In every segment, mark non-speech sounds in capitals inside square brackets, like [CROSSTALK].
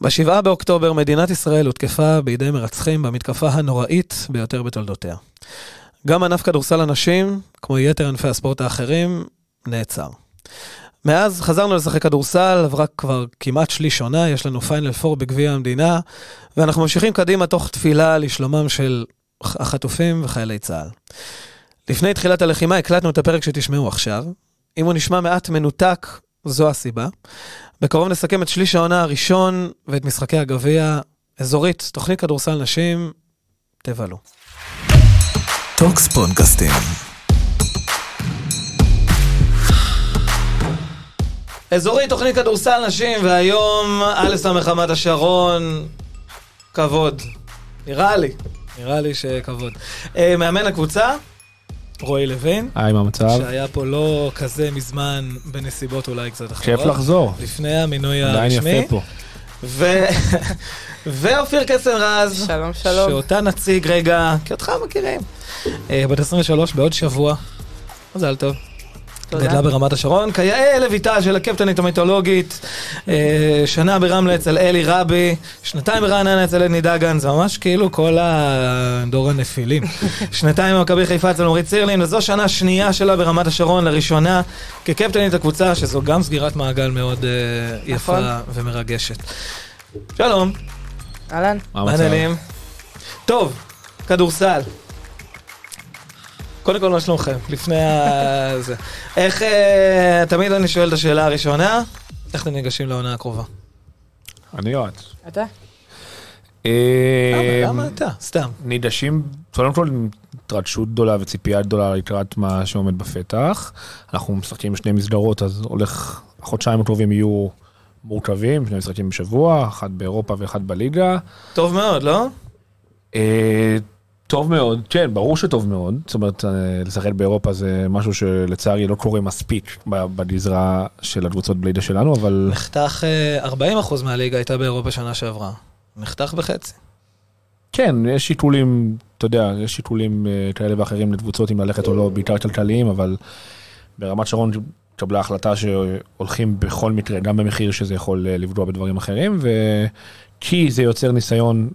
בשבעה באוקטובר מדינת ישראל הותקפה בידי מרצחים במתקפה הנוראית ביותר בתולדותיה. גם ענף כדורסל הנשים, כמו יתר ענפי הספורט האחרים, נעצר. מאז חזרנו לשחק כדורסל, עברה כבר כמעט שליש עונה, יש לנו פיינל פור בגביע המדינה, ואנחנו ממשיכים קדימה תוך תפילה לשלומם של החטופים וחיילי צה"ל. לפני תחילת הלחימה הקלטנו את הפרק שתשמעו עכשיו. אם הוא נשמע מעט מנותק, זו הסיבה. בקרוב נסכם את שליש העונה הראשון ואת משחקי הגביע. אזורית, תוכנית כדורסל נשים, תבלו. טוקס. אזורית, תוכנית כדורסל נשים, והיום א' ס' רמת השרון, כבוד. נראה לי, נראה לי שכבוד. אה, מאמן הקבוצה, רועי לוין. היי, מה המצב? שהיה פה לא כזה מזמן, בנסיבות אולי קצת אחרות. כיף לחזור. לפני המינוי עדיין הרשמי. יפה פה. ו... [LAUGHS] ואופיר קסם רז. שלום, שלום. שאותה נציג רגע, כי אותך מכירים. אה, בת 23 בעוד שבוע. מזל טוב. גדלה ברמת השרון, כיאה לביתה של הקפטנית המיתולוגית, אה, שנה ברמלה אצל אלי רבי, שנתיים ברעננה אצל עדני דגן, זה ממש כאילו כל הדור הנפילים. [LAUGHS] שנתיים במכבי חיפה אצל עמרי צירלין, וזו שנה שנייה שלה ברמת השרון, לראשונה כקפטנית הקבוצה, שזו גם סגירת מעגל מאוד אה, יפה נכון. ומרגשת. שלום, אהלן. מה? העניינים? טוב, כדורסל. קודם כל, מה שלומכם? לפני ה... [LAUGHS] זה. איך... אה, תמיד אני שואל את השאלה הראשונה, איך אתם ניגשים לעונה הקרובה? אני יועץ. אתה? אה, למה למה אתה? סתם. ניגשים, קודם כל עם התרגשות גדולה וציפייה גדולה לקראת מה שעומד בפתח. אנחנו משחקים בשני מסגרות, אז הולך, החודשיים הקרובים יהיו מורכבים, שני משחקים בשבוע, אחד באירופה ואחד בליגה. טוב מאוד, לא? אה, טוב מאוד, כן, ברור שטוב מאוד. זאת אומרת, אה, לשחק באירופה זה משהו שלצערי לא קורה מספיק בגזרה של הקבוצות בליגה שלנו, אבל... נחתך אה, 40% מהליגה הייתה באירופה שנה שעברה. נחתך בחצי. כן, יש שיקולים, אתה יודע, יש שיקולים אה, כאלה ואחרים לקבוצות אם ללכת או לא, בעיקר כלכליים, אבל ברמת שרון התקבלה החלטה שהולכים בכל מקרה, גם במחיר שזה יכול אה, לפגוע בדברים אחרים, וכי זה יוצר ניסיון,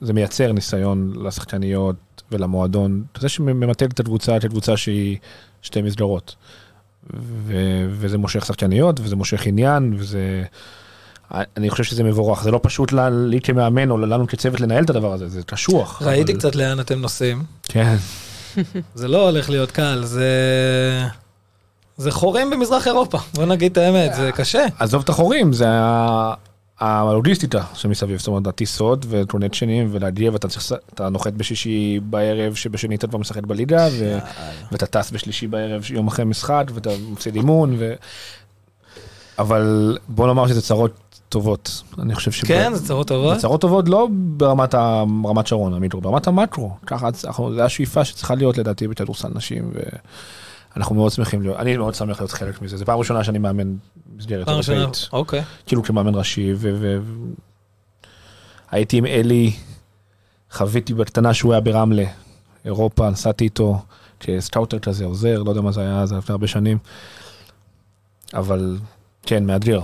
זה מייצר ניסיון לשחקניות ולמועדון, זה שממתג את הקבוצה כקבוצה שהיא שתי מסגרות. ו- וזה מושך שחקניות, וזה מושך עניין, וזה... אני חושב שזה מבורך, זה לא פשוט לי כמאמן או לנו כצוות לנהל את הדבר הזה, זה קשוח. ראיתי אבל- קצת לאן אתם נוסעים. כן. [LAUGHS] זה לא הולך להיות קל, זה... זה חורים במזרח אירופה, בוא נגיד את האמת, זה קשה. עזוב את החורים, זה הלוגיסטיקה שמסביב, זאת אומרת, הטיסות וקונקשנים ולהגיע ואתה נוחת בשישי בערב שבשני אתה כבר משחק בליגה ו- ואתה טס בשלישי בערב יום אחרי משחק ואתה מפסיד אימון ו... אבל בוא נאמר שזה צרות טובות, אני חושב ש... כן, זה צרות טובות. צרות טובות לא ברמת ה- רמת שרון, המיקרו, ברמת המקרו, ככה זה השאיפה שצריכה להיות לדעתי בכדורסל נשים ואנחנו מאוד שמחים להיות, אני מאוד שמח להיות חלק מזה, זו פעם ראשונה שאני מאמן מסגרת אירופאית. אוקיי. כאילו כמאמן ראשי, ו... ו... הייתי עם אלי, חוויתי בקטנה שהוא היה ברמלה, אירופה, נסעתי איתו כסקאוטר כזה, עוזר, לא יודע מה זה היה, זה לפני הרבה שנים. אבל כן, מאתגר.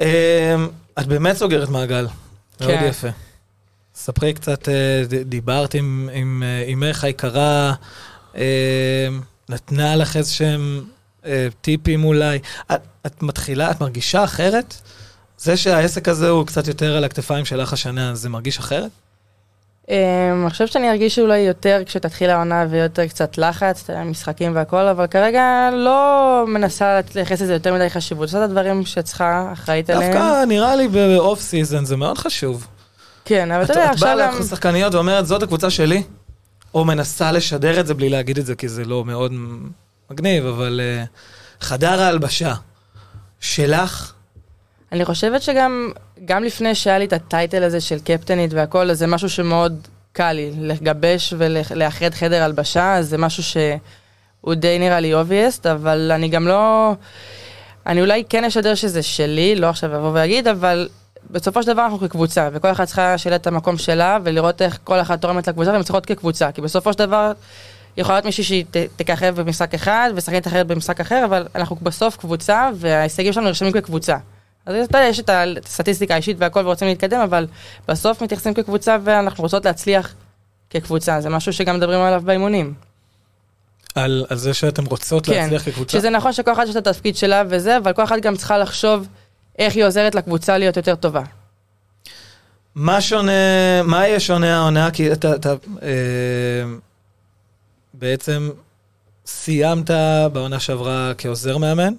אמ, את באמת סוגרת מעגל, מאוד כן. יפה. ספרי קצת, אה, דיברת עם אה, אמך היקרה, אה, נתנה לך איזשהם אה, טיפים אולי. את- את מתחילה, את מרגישה אחרת? זה שהעסק הזה הוא קצת יותר על הכתפיים שלך השנה, זה מרגיש אחרת? אמ, אני חושבת שאני ארגיש אולי יותר כשתתחיל העונה ויותר קצת לחץ, משחקים והכל, אבל כרגע לא מנסה לייחס לזה יותר מדי חשיבות. עושה את הדברים שצריכה, אחראית עליהם. דווקא נראה לי ב off season זה מאוד חשוב. כן, אבל את אתה יודע, את באה עכשיו. לשחקניות ואומרת, זאת הקבוצה שלי, או מנסה לשדר את זה בלי להגיד את זה, כי זה לא מאוד מגניב, אבל אה, חדר ההלבשה שלך, אני חושבת שגם גם לפני שהיה לי את הטייטל הזה של קפטנית והכל, אז זה משהו שמאוד קל לי, לגבש ולאחד חדר הלבשה, אז זה משהו שהוא די נראה לי אובייסט, אבל אני גם לא... אני אולי כן אשדר שזה שלי, לא עכשיו אבוא ואגיד, אבל בסופו של דבר אנחנו כקבוצה, וכל אחת צריכה לה את המקום שלה, ולראות איך כל אחת תורמת לקבוצה, והן צריכות כקבוצה, כי בסופו של דבר... יכולה להיות מישהי שהיא ת- תככב במשחק אחד ושחקנית אחרת במשחק אחר, אבל אנחנו בסוף קבוצה, וההישגים שלנו נרשמים כקבוצה. אז אתה יודע, יש את הסטטיסטיקה האישית והכל ורוצים להתקדם, אבל בסוף מתייחסים כקבוצה ואנחנו רוצות להצליח כקבוצה, זה משהו שגם מדברים עליו באימונים. על, על זה שאתם רוצות כן, להצליח כקבוצה? שזה נכון שכל אחת יש את התפקיד שלה וזה, אבל כל אחת גם צריכה לחשוב איך היא עוזרת לקבוצה להיות יותר טובה. מה שונה, מה יהיה שונה העונה? כי אתה, אתה אה, בעצם סיימת בעונה שעברה כעוזר מאמן,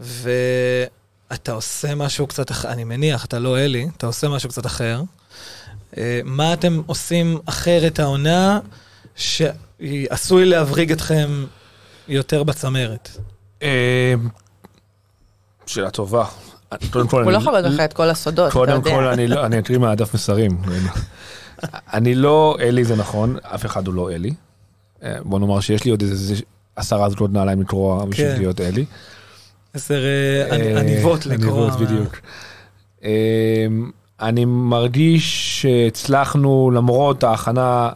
ואתה עושה משהו קצת אחר, אני מניח, אתה לא אלי, אתה עושה משהו קצת אחר. אה, מה אתם עושים אחרת העונה שעשוי להבריג אתכם יותר בצמרת? אה, שאלה טובה. קודם כל, הוא לא לדעת לך את כל הסודות, אתה קודם יודע. כל, אני לא, אני אקריא מהדף מסרים. אני לא אלי זה נכון, אף אחד הוא לא אלי. אה, בוא נאמר שיש לי עוד איזה עשרה זוגות נעליים לקרוע בשביל כן. להיות אלי. עשר אה, אה, עניבות לקרוא. עניבות, בדיוק. אה, אני מרגיש שהצלחנו למרות ההכנה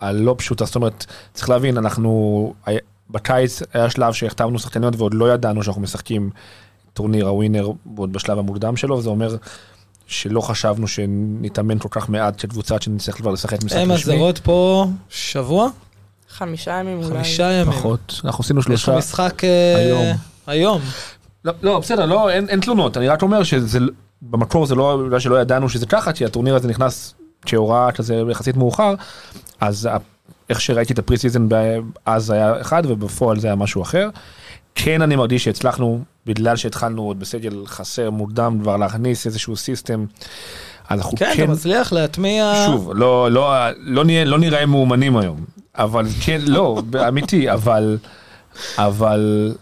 הלא פשוטה, זאת אומרת, צריך להבין, אנחנו, בקיץ היה שלב שהחתמנו שחקניות ועוד לא ידענו שאנחנו משחקים טורניר הווינר עוד בשלב המוקדם שלו, וזה אומר שלא חשבנו שנתאמן כל כך מעט כקבוצה שנצטרך כבר לשחק משחק הם רשמי. הזרות פה שבוע? חמישה ימים אולי. חמישה ימים. פחות, אנחנו עשינו יש לך שלושה. משחק אה, היום. היום. לא, לא, בסדר, לא, אין, אין תלונות, אני רק אומר שזה, במקור זה לא בגלל שלא ידענו שזה ככה, כי הטורניר הזה נכנס כהוראה כזה יחסית מאוחר, אז איך שראיתי את ה pre season אז היה אחד ובפועל זה היה משהו אחר. כן אני מרגיש שהצלחנו, בגלל שהתחלנו עוד בסגל חסר מוקדם כבר להכניס איזשהו system, אנחנו כן, כן, אתה מצליח להטמיע... שוב, לא, לא, לא, נהיה, לא נראה מאומנים היום, אבל כן, לא, אמיתי, אבל, אבל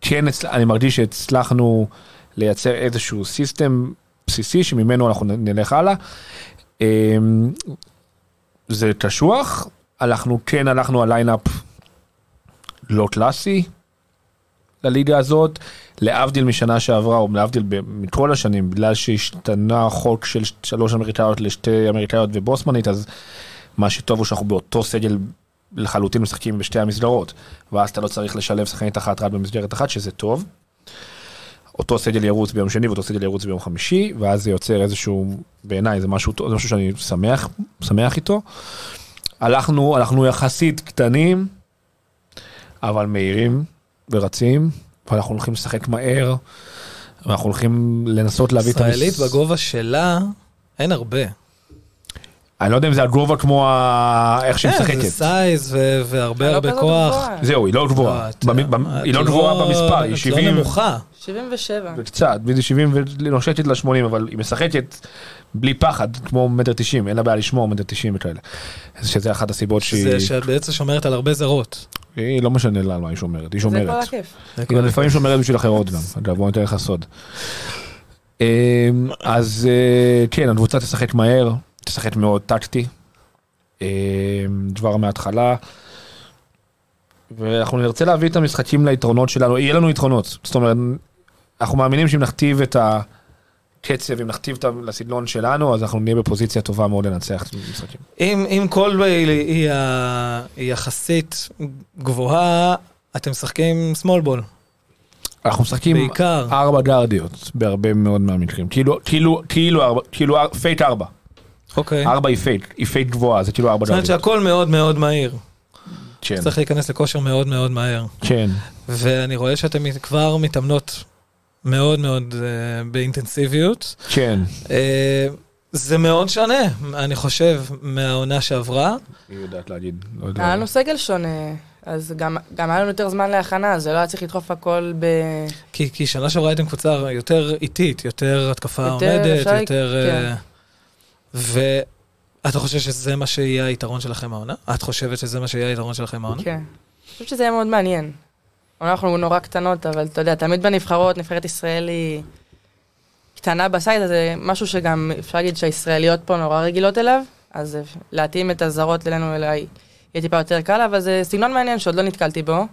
כן, אני מרגיש שהצלחנו לייצר איזשהו system בסיסי שממנו אנחנו נלך הלאה. אמ, זה קשוח, אנחנו כן הלכנו על lineup לא קלאסי לליגה הזאת, להבדיל משנה שעברה, או להבדיל מכל השנים, בגלל שהשתנה החוק של שלוש אמריקאיות לשתי אמריקאיות ובוסמנית, אז מה שטוב הוא שאנחנו באותו סגל לחלוטין משחקים בשתי המסגרות, ואז אתה לא צריך לשלב שחקנית אחת רק במסגרת אחת, שזה טוב. אותו סגל ירוץ ביום שני ואותו סגל ירוץ ביום חמישי, ואז זה יוצר איזשהו, בעיניי זה משהו זה משהו שאני שמח, שמח איתו. הלכנו, הלכנו יחסית קטנים, אבל מהירים ורצים, ואנחנו הולכים לשחק מהר, ואנחנו הולכים לנסות להביא את המס- ישראלית בגובה שלה, אין הרבה. אני לא יודע אם זה הגובה כמו ה... איך שהיא כן, משחקת. זה סייז ו- והרבה לא הרבה כוח. גבוהה. זהו, היא לא גבוהה. במ- את במ- היא לא גבוהה במספר, היא את 70 לא נמוכה. 77. וקצת, בדיוק 70 ונושקת ל-80, אבל היא משחקת בלי פחד, כמו מטר 90, אין לה בעיה לשמור מטר 90 וכאלה. שזה אחת הסיבות שהיא... זה שאת בעצם שומרת על הרבה זרות. היא לא משנה לה על מה היא שומרת, היא זה כל שומרת. הכיף. היא גם לפעמים שומרת בשביל אחרות גם, אגב בוא ניתן לך סוד. אמ, אז אה, כן, הקבוצה תשחק מהר, תשחק מאוד טקטי, אמ, כבר מההתחלה. ואנחנו נרצה להביא את המשחקים ליתרונות שלנו, יהיה לנו יתרונות, זאת אומרת, אנחנו מאמינים שאם נכתיב את הקצב, אם נכתיב את ה- לסגנון שלנו, אז אנחנו נהיה בפוזיציה טובה מאוד לנצח את המשחקים. אם, אם קולביי היא, היא יחסית גבוהה, אתם משחקים small ball, אנחנו משחקים בעיקר. ארבע גרדיות בהרבה מאוד מהמקרים, כאילו, כאילו, כאילו, ארבע- כאילו, פייק ארבע. אוקיי. ארבע היא פייק, היא פייק גבוהה, זה כאילו ארבע זאת אומרת גרדיות. שהכל מאוד מאוד מהיר. כן, צריך להיכנס לכושר מאוד מאוד מהר. כן. ואני רואה שאתם כבר מתאמנות מאוד מאוד אה, באינטנסיביות. כן. אה, זה מאוד שונה, אני חושב, מהעונה שעברה. היא יודעת להגיד. לא יודע. היה לנו סגל שונה, אז גם גם היה לנו יותר זמן להכנה, אז זה לא היה צריך לדחוף הכל ב... כי, כי שנה שעברה הייתם קבוצה יותר איטית, יותר התקפה יותר, עומדת, אפשר- יותר... כן. אה, ואתה חושב שזה מה שיהיה היתרון שלכם העונה? את חושבת שזה מה שיהיה היתרון שלכם העונה? כן. אני חושבת שזה יהיה מאוד מעניין. אנחנו נורא קטנות, אבל אתה יודע, תמיד בנבחרות, נבחרת ישראל היא קטנה ב size, אז זה משהו שגם אפשר להגיד שהישראליות פה נורא רגילות אליו, אז להתאים את הזרות אלינו אליי יהיה טיפה יותר קל, אבל זה סגנון מעניין שעוד לא נתקלתי בו.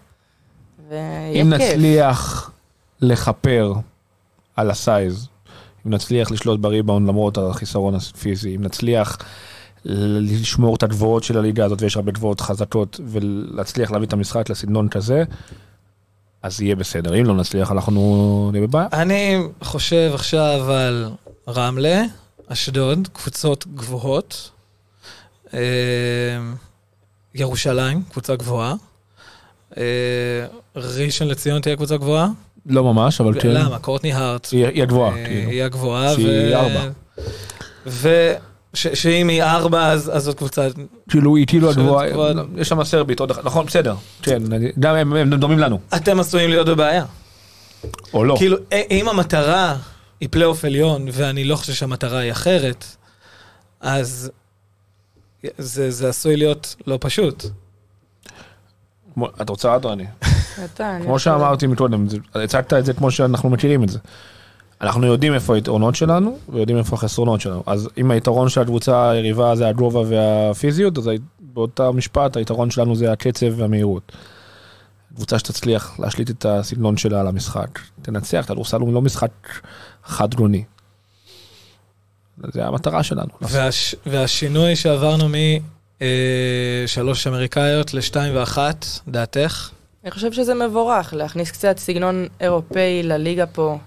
ויהיה אם כיף. נצליח לכפר על ה size, אם נצליח לשלוט בריבאונד למרות החיסרון הפיזי, אם נצליח לשמור את הגבוהות של הליגה הזאת, ויש הרבה גבוהות חזקות, ולהצליח להביא את המשחק לסגנון כזה, אז יהיה בסדר. אם לא נצליח, אנחנו נהיה בבעיה. אני חושב עכשיו על רמלה, אשדוד, קבוצות גבוהות, אה, ירושלים, קבוצה גבוהה, אה, ראשון לציון תהיה קבוצה גבוהה. לא ממש, אבל כן. למה? קורטני הארט. היא הגבוהה, אה, כאילו. היא הגבוהה. שהיא ארבע. ושאם היא ארבע, אז אז זאת קבוצה... כאילו, היא כאילו הגבוהה, כבר- יש שם סרבית, עוד אחת, נכון, בסדר. כן, גם הם דומים לנו. אתם עשויים להיות בבעיה. או לא. כאילו, א- אם המטרה היא פלייאוף עליון, ואני לא חושב שהמטרה היא אחרת, אז זה, זה עשוי להיות לא פשוט. את רוצה את או אני? אתה, אני כמו שאמרתי מקודם, הצגת את זה כמו שאנחנו מכירים את זה. אנחנו יודעים איפה היתרונות שלנו, ויודעים איפה החסרונות שלנו. אז אם היתרון של הקבוצה היריבה זה הגובה והפיזיות, אז באותה משפט היתרון שלנו זה הקצב והמהירות. קבוצה שתצליח להשליט את הסגנון שלה על המשחק, תנצח, כדורסל הוא לא משחק חד גוני. זה המטרה שלנו. והש, והשינוי שעברנו משלוש אמריקאיות לשתיים ואחת, דעתך? אני חושב שזה מבורך, להכניס קצת סגנון אירופאי לליגה פה.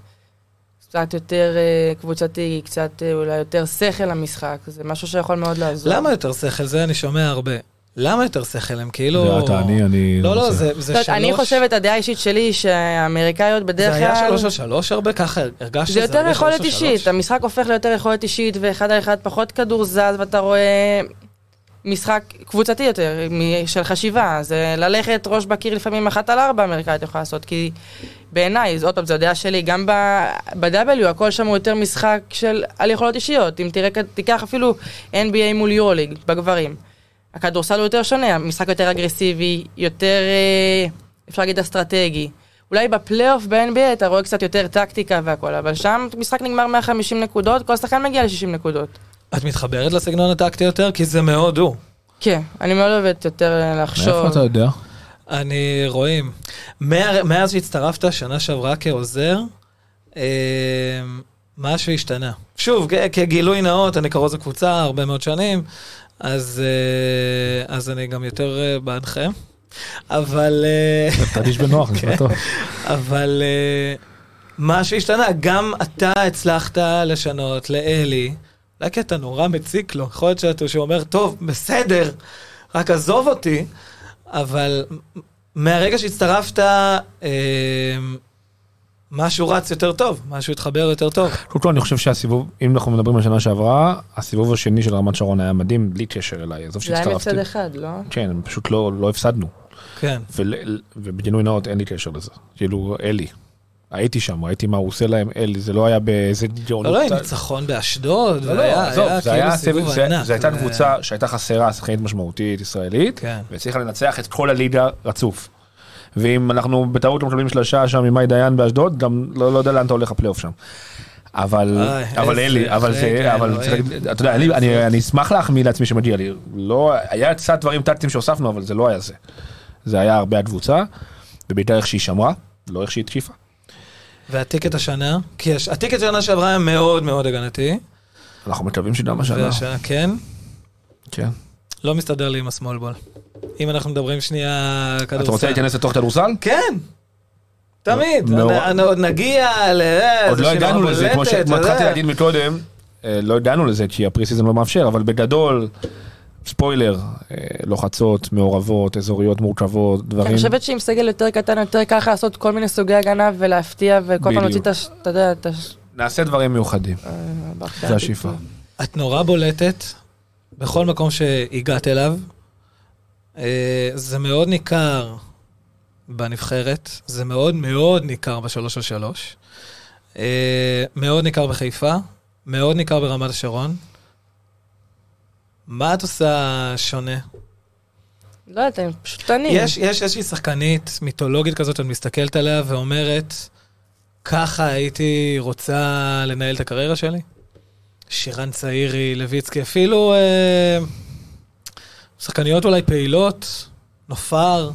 קצת יותר אה, קבוצתי, קצת אה, אולי יותר שכל למשחק, זה משהו שיכול מאוד לעזור. למה יותר שכל? זה אני שומע הרבה. למה יותר שכל? הם כאילו... זה אתה, אני, אני... לא, לא, רוצה. זה, זה שלוש... אני חושבת, הדעה האישית שלי, שהאמריקאיות זה בדרך היה כלל... שלוש על שלוש הרבה? ככה הרגשת זה שזה יותר הרבה יכולת שלוש על אישית, שלוש? המשחק הופך ליותר יכולת אישית, ואחד על אחד פחות כדור זז, ואתה רואה משחק קבוצתי יותר, של חשיבה. זה ללכת ראש בקיר לפעמים אחת על ארבע, האמריקאית יכולה לעשות, כי בעיניי, עוד פעם, זו הדעה שלי, גם ב-W, הכל שם הוא יותר משחק של על יכולות אישיות. אם תראה, תיקח אפילו NBA מול יורוליג, בגברים. הכדורסל הוא יותר שונה, המשחק יותר אגרסיבי, יותר, אה, אפשר להגיד, אסטרטגי. אולי בפלייאוף ב-NBA אתה רואה קצת יותר טקטיקה והכל, אבל שם משחק נגמר 150 נקודות, כל שחקן מגיע ל-60 נקודות. את מתחברת לסגנון הטקטי יותר? כי זה מאוד הוא. כן, אני מאוד אוהבת יותר אה, לחשוב. מאיפה אתה יודע? אני רואים. מה- מאז שהצטרפת שנה שעברה כעוזר, אה, משהו השתנה. שוב, כגילוי נאות, אני קרוב לקבוצה הרבה מאוד שנים, אז, אה, אז אני גם יותר בעדכם. אבל, תרגיש בנוח, [LAUGHS] נשמע טוב. אבל משהו השתנה, גם אתה הצלחת לשנות לאלי, אולי כי אתה נורא מציק לו, יכול להיות שאתה- שהוא אומר, טוב, בסדר, רק עזוב אותי, אבל מהרגע שהצטרפת, אה, משהו רץ יותר טוב, משהו התחבר יותר טוב. קודם כל אני חושב שהסיבוב, אם אנחנו מדברים על שנה שעברה, הסיבוב השני של רמת שרון היה מדהים, בלי קשר אליי, עזוב זה היה שהצטרפתי. מצד אחד, לא? כן, פשוט לא לא הפסדנו. כן. ובגילוי נאות אין לי קשר לזה. כאילו, אלי. הייתי שם, ראיתי מה הוא עושה להם, אלי, זה לא היה באיזה גאונות. לא, לא, עם ניצחון באשדוד, לא, לא, עזוב, היה זה כאילו היה סיבוב זה- ענק. זו הייתה זה- קבוצה שהייתה חסרה שחקנית משמעותית ישראלית, כן. והצליחה לנצח את כל הליגה רצוף. ואם אנחנו בטעות לא מקבלים שלושה שם עם מאי דיין באשדוד, גם לא לא יודע לאן אתה הולך הפלייאוף שם. אבל, אבל אלי, אבל זה, רגע, אבל להגיד, אתה יודע, אני אשמח להחמיא לעצמי שמגיע לי. לא, היה קצת דברים טקטיים שהוספנו, אבל זה לא היה זה. זה היה הרבה הקבוצה, ובעיקר איך שהיא שמרה, לא איך שהיא התקיפה. והטיקט השנה, כי הש- הטיקט שנה שעברה היה מאוד מאוד הגנתי, אנחנו מקווים שגם השנה. והשנה כן, כן. לא מסתדר לי עם השמאל בול. אם אנחנו מדברים שנייה כדורסל. אתה רוצה להיכנס לתוך כדורסל? כן, תמיד. עוד נגיע ל... עוד לא הגענו לזה, כמו שהתחלתי. להגיד מקודם, אה, לא הגענו לזה כי הפריסיזם לא מאפשר, אבל בגדול, ספוילר, אה, לוחצות, מעורבות, אזוריות מורכבות, דברים. אני חושבת שעם סגל יותר קטן, יותר קל לעשות כל מיני סוגי הגנה ולהפתיע, וכל פעם. להוציא את הש... אתה יודע, את הש... נעשה דברים מיוחדים, אה, זה השאיפה. את נורא בולטת בכל מקום שהגעת אליו. אה, זה מאוד ניכר בנבחרת, זה מאוד מאוד ניכר בשלוש על שלוש. מאוד ניכר בחיפה, מאוד ניכר ברמת השרון. מה את עושה שונה? לא יודעת, אני פשוט אני. יש, יש איזושהי שחקנית מיתולוגית כזאת, את מסתכלת עליה ואומרת, ככה הייתי רוצה לנהל את הקריירה שלי? שירן צעירי, לויצקי, אפילו אה, שחקניות אולי פעילות, נופר.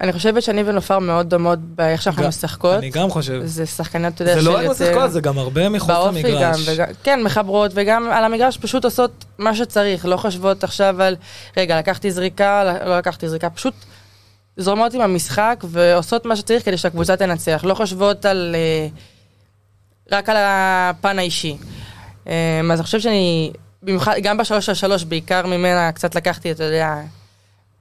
אני חושבת שאני ונופר מאוד דומות באיך שאנחנו גם- משחקות. אני גם חושב. זה שחקניות, אתה יודע, זה לא רק משחקות, זה גם הרבה מחוץ באופי גם, למגרש. וגם, כן, מחברות, וגם על המגרש פשוט עושות מה שצריך, לא חושבות עכשיו על, רגע, לקחתי זריקה, לא לקחתי זריקה, פשוט זורמות עם המשחק ועושות מה שצריך כדי שהקבוצה תנצח, לא חושבות על... אה, רק על הפן האישי. אה, אז אני חושב שאני, במיוחד, גם בשלוש על שלוש, בעיקר ממנה קצת לקחתי, אתה יודע,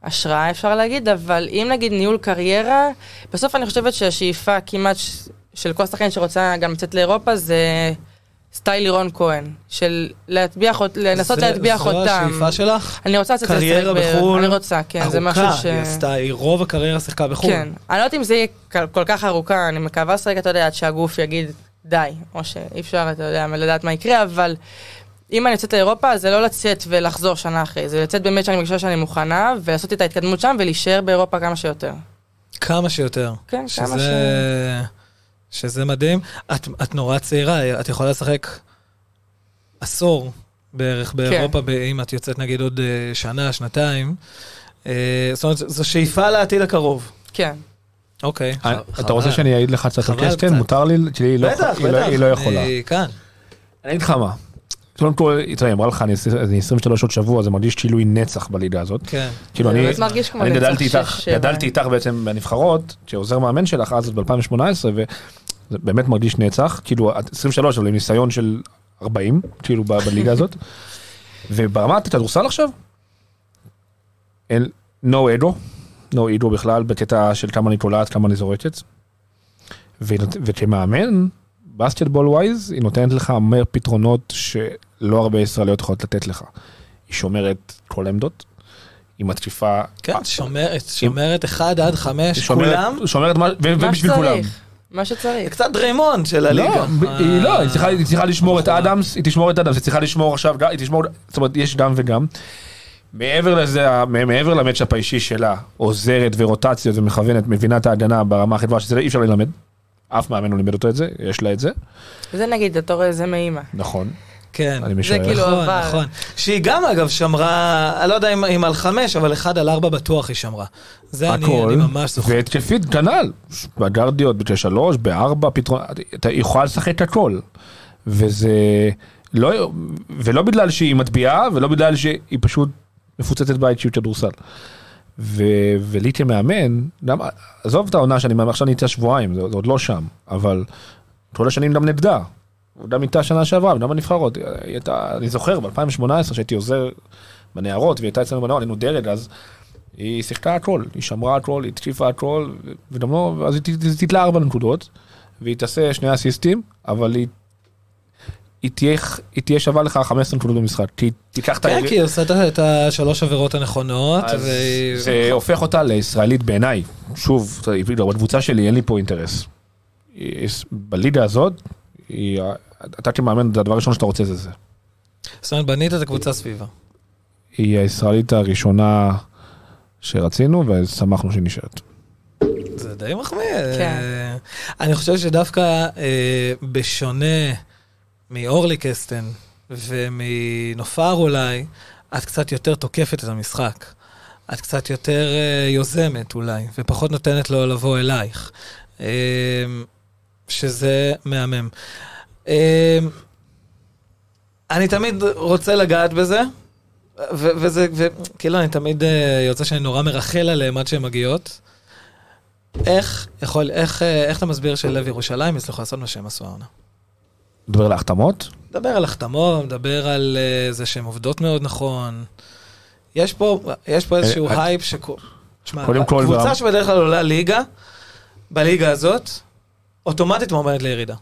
השראה אפשר להגיד, אבל אם נגיד ניהול קריירה, בסוף אני חושבת שהשאיפה כמעט ש- של כל שחקן שרוצה גם לצאת לאירופה זה סטייל לירון כהן, של להטביע, לנסות להטביע חותם. זו השאיפה שלך? אני רוצה לצאת לשחק בחו"ל אני רוצה, כן, זה משהו ארוכה, ש... היא עשתה, היא רוב הקריירה שיחקה בחו"ל. כן. אני לא יודעת אם זה יהיה כל- כל כך ארוכה, אני מקווה לשחק, אתה יודע, עד שהגוף יגיד די, או שאי אפשר, אתה יודע, לדעת מה יקרה, אבל אם אני יוצאת לאירופה, זה לא לצאת ולחזור שנה אחרי, זה לצאת באמת שאני מרגישה שאני מוכנה, ולעשות את ההתקדמות שם, ולהישאר באירופה כמה שיותר. כמה שיותר. כן, כמה ש... שזה, שזה מדהים. את, את נורא צעירה, את יכולה לשחק עשור בערך כן. באירופה, ב- אם את יוצאת נגיד עוד אה, שנה, שנתיים. אה, זאת אומרת, זו שאיפה לעתיד הקרוב. כן. אוקיי. אה, אתה רוצה. שאני אעיד לך קצת על? קצת. מותר לי? לא- בטח, לא- בטח. היא לא יכולה. אני כאן. אני אגיד לך מה. קודם כל, תראה, אמרה לך, אני אני 23 עוד שבוע, זה מרגיש כאילו היא נצח בליגה הזאת. כן. כאילו אני, אני גדלתי איתך. גדלתי איתך בעצם בנבחרות, כעוזר מאמן שלך אז ב-2018, וזה באמת מרגיש נצח, כאילו את 23 אבל עם ניסיון של 40, כאילו בליגה הזאת. [LAUGHS] וברמת הכדורסל עכשיו, אין, no אדו, no אדו בכלל, בקטע של כמה אני תולעת, כמה אני זורקת. וכמאמן, basketball wise, היא נותנת לך הרבה פתרונות שלא הרבה ישראליות יכולות לתת לך. היא שומרת כל העמדות, היא מתקיפה כן, שומרת, שומרת 1 עד 5, שומרת- כולם. שומרת ובשביל כולם. שצריך. מה שצריך. קצת דריימונד של הליגה. לא, היא לא, היא צריכה- היא צריכה לשמור את בחורה. אדמס, היא תשמור את אדמס, היא צריכה לשמור עכשיו, היא תשמור, זאת אומרת, יש גם וגם. מעבר לזה, מעבר ל matchup האישי שלה, עוזרת ורוטציות ומכוונת, מבינה את ההגנה ברמה הכי גבוהה שזה אי אפשר ללמד. אף מאמן לא לימד אותו את זה, יש לה את זה, זה נגיד, אתה רואה, זה מאימא. נכון. כן. אני משער. כאילו נכון, עבר. נכון. שהיא גם אגב שמרה, אני לא יודע אם, אם על חמש, אבל אחד על ארבע בטוח היא שמרה. זה אני, הכל, אני ממש זוכר. והתקפית כנ"ל, בגרדיות, ב-3, ב-4, פתרון, אתה יכולה לשחק את הכל. וזה לא, ולא בגלל שהיא מטביעה, ולא בגלל שהיא פשוט מפוצצת באישיות כדורסל. ו- ולי כמאמן, גם, עזוב את העונה שאני מאמן, עכשיו אני איתה שבועיים, זה, זה עוד לא שם, אבל כל השנים גם נגדה. הוא גם איתה שנה שעברה, וגם בנבחרות. הייתה, אני זוכר, ב-2018 שהייתי עוזר בנערות, והיא הייתה אצלנו בנוער, היינו דרג אז. היא שיחקה הכל, היא שמרה הכל, היא התקיפה הכל, וגם לא, אז היא תתלה ארבע נקודות, והיא תעשה שני אסיסטים, אבל היא, היא, תהיה, היא תהיה שווה לך 15 נקודות במשחק, כי תיקח את כן, היריב- כי היא עושה את- השלוש עבירות הנכונות. אז והיא- זה הופך אותה לישראלית בעיניי, שוב, בקבוצה שלי אין לי פה אינטרס. בליגה הזאת, היא- אתה כמאמן, זה הדבר הראשון שאתה רוצה זה זה. זאת אומרת, בנית את הקבוצה סביבה. היא הישראלית הראשונה שרצינו, ושמחנו שהיא נשארת. זה די מחמיא. כן. אני חושב שדווקא אה, בשונה מאורלי קסטן ומנופר אולי, את קצת יותר תוקפת את המשחק. את קצת יותר אה, יוזמת אולי, ופחות נותנת לו לבוא אלייך. אה, שזה מהמם. אה, אני תמיד רוצה לגעת בזה, וזה, וכאילו אני תמיד אה, יוצא שאני נורא מרחל עליהם עד שהן מגיעות. איך יכול, איך, אה, איך אתה מסביר שלב ירושלים הצליחו לעשות מה שהם עשו העונה? מדבר על ההחתמות? מדבר על החתמות, מדבר על אה, זה שהן עובדות מאוד נכון. יש פה, יש פה איזשהו אה, הייפ שכל... תשמע, קודם כל, קבוצה ברם- שבדרך כלל עולה ליגה, בליגה הזאת, אוטומטית מועמדת לירידה.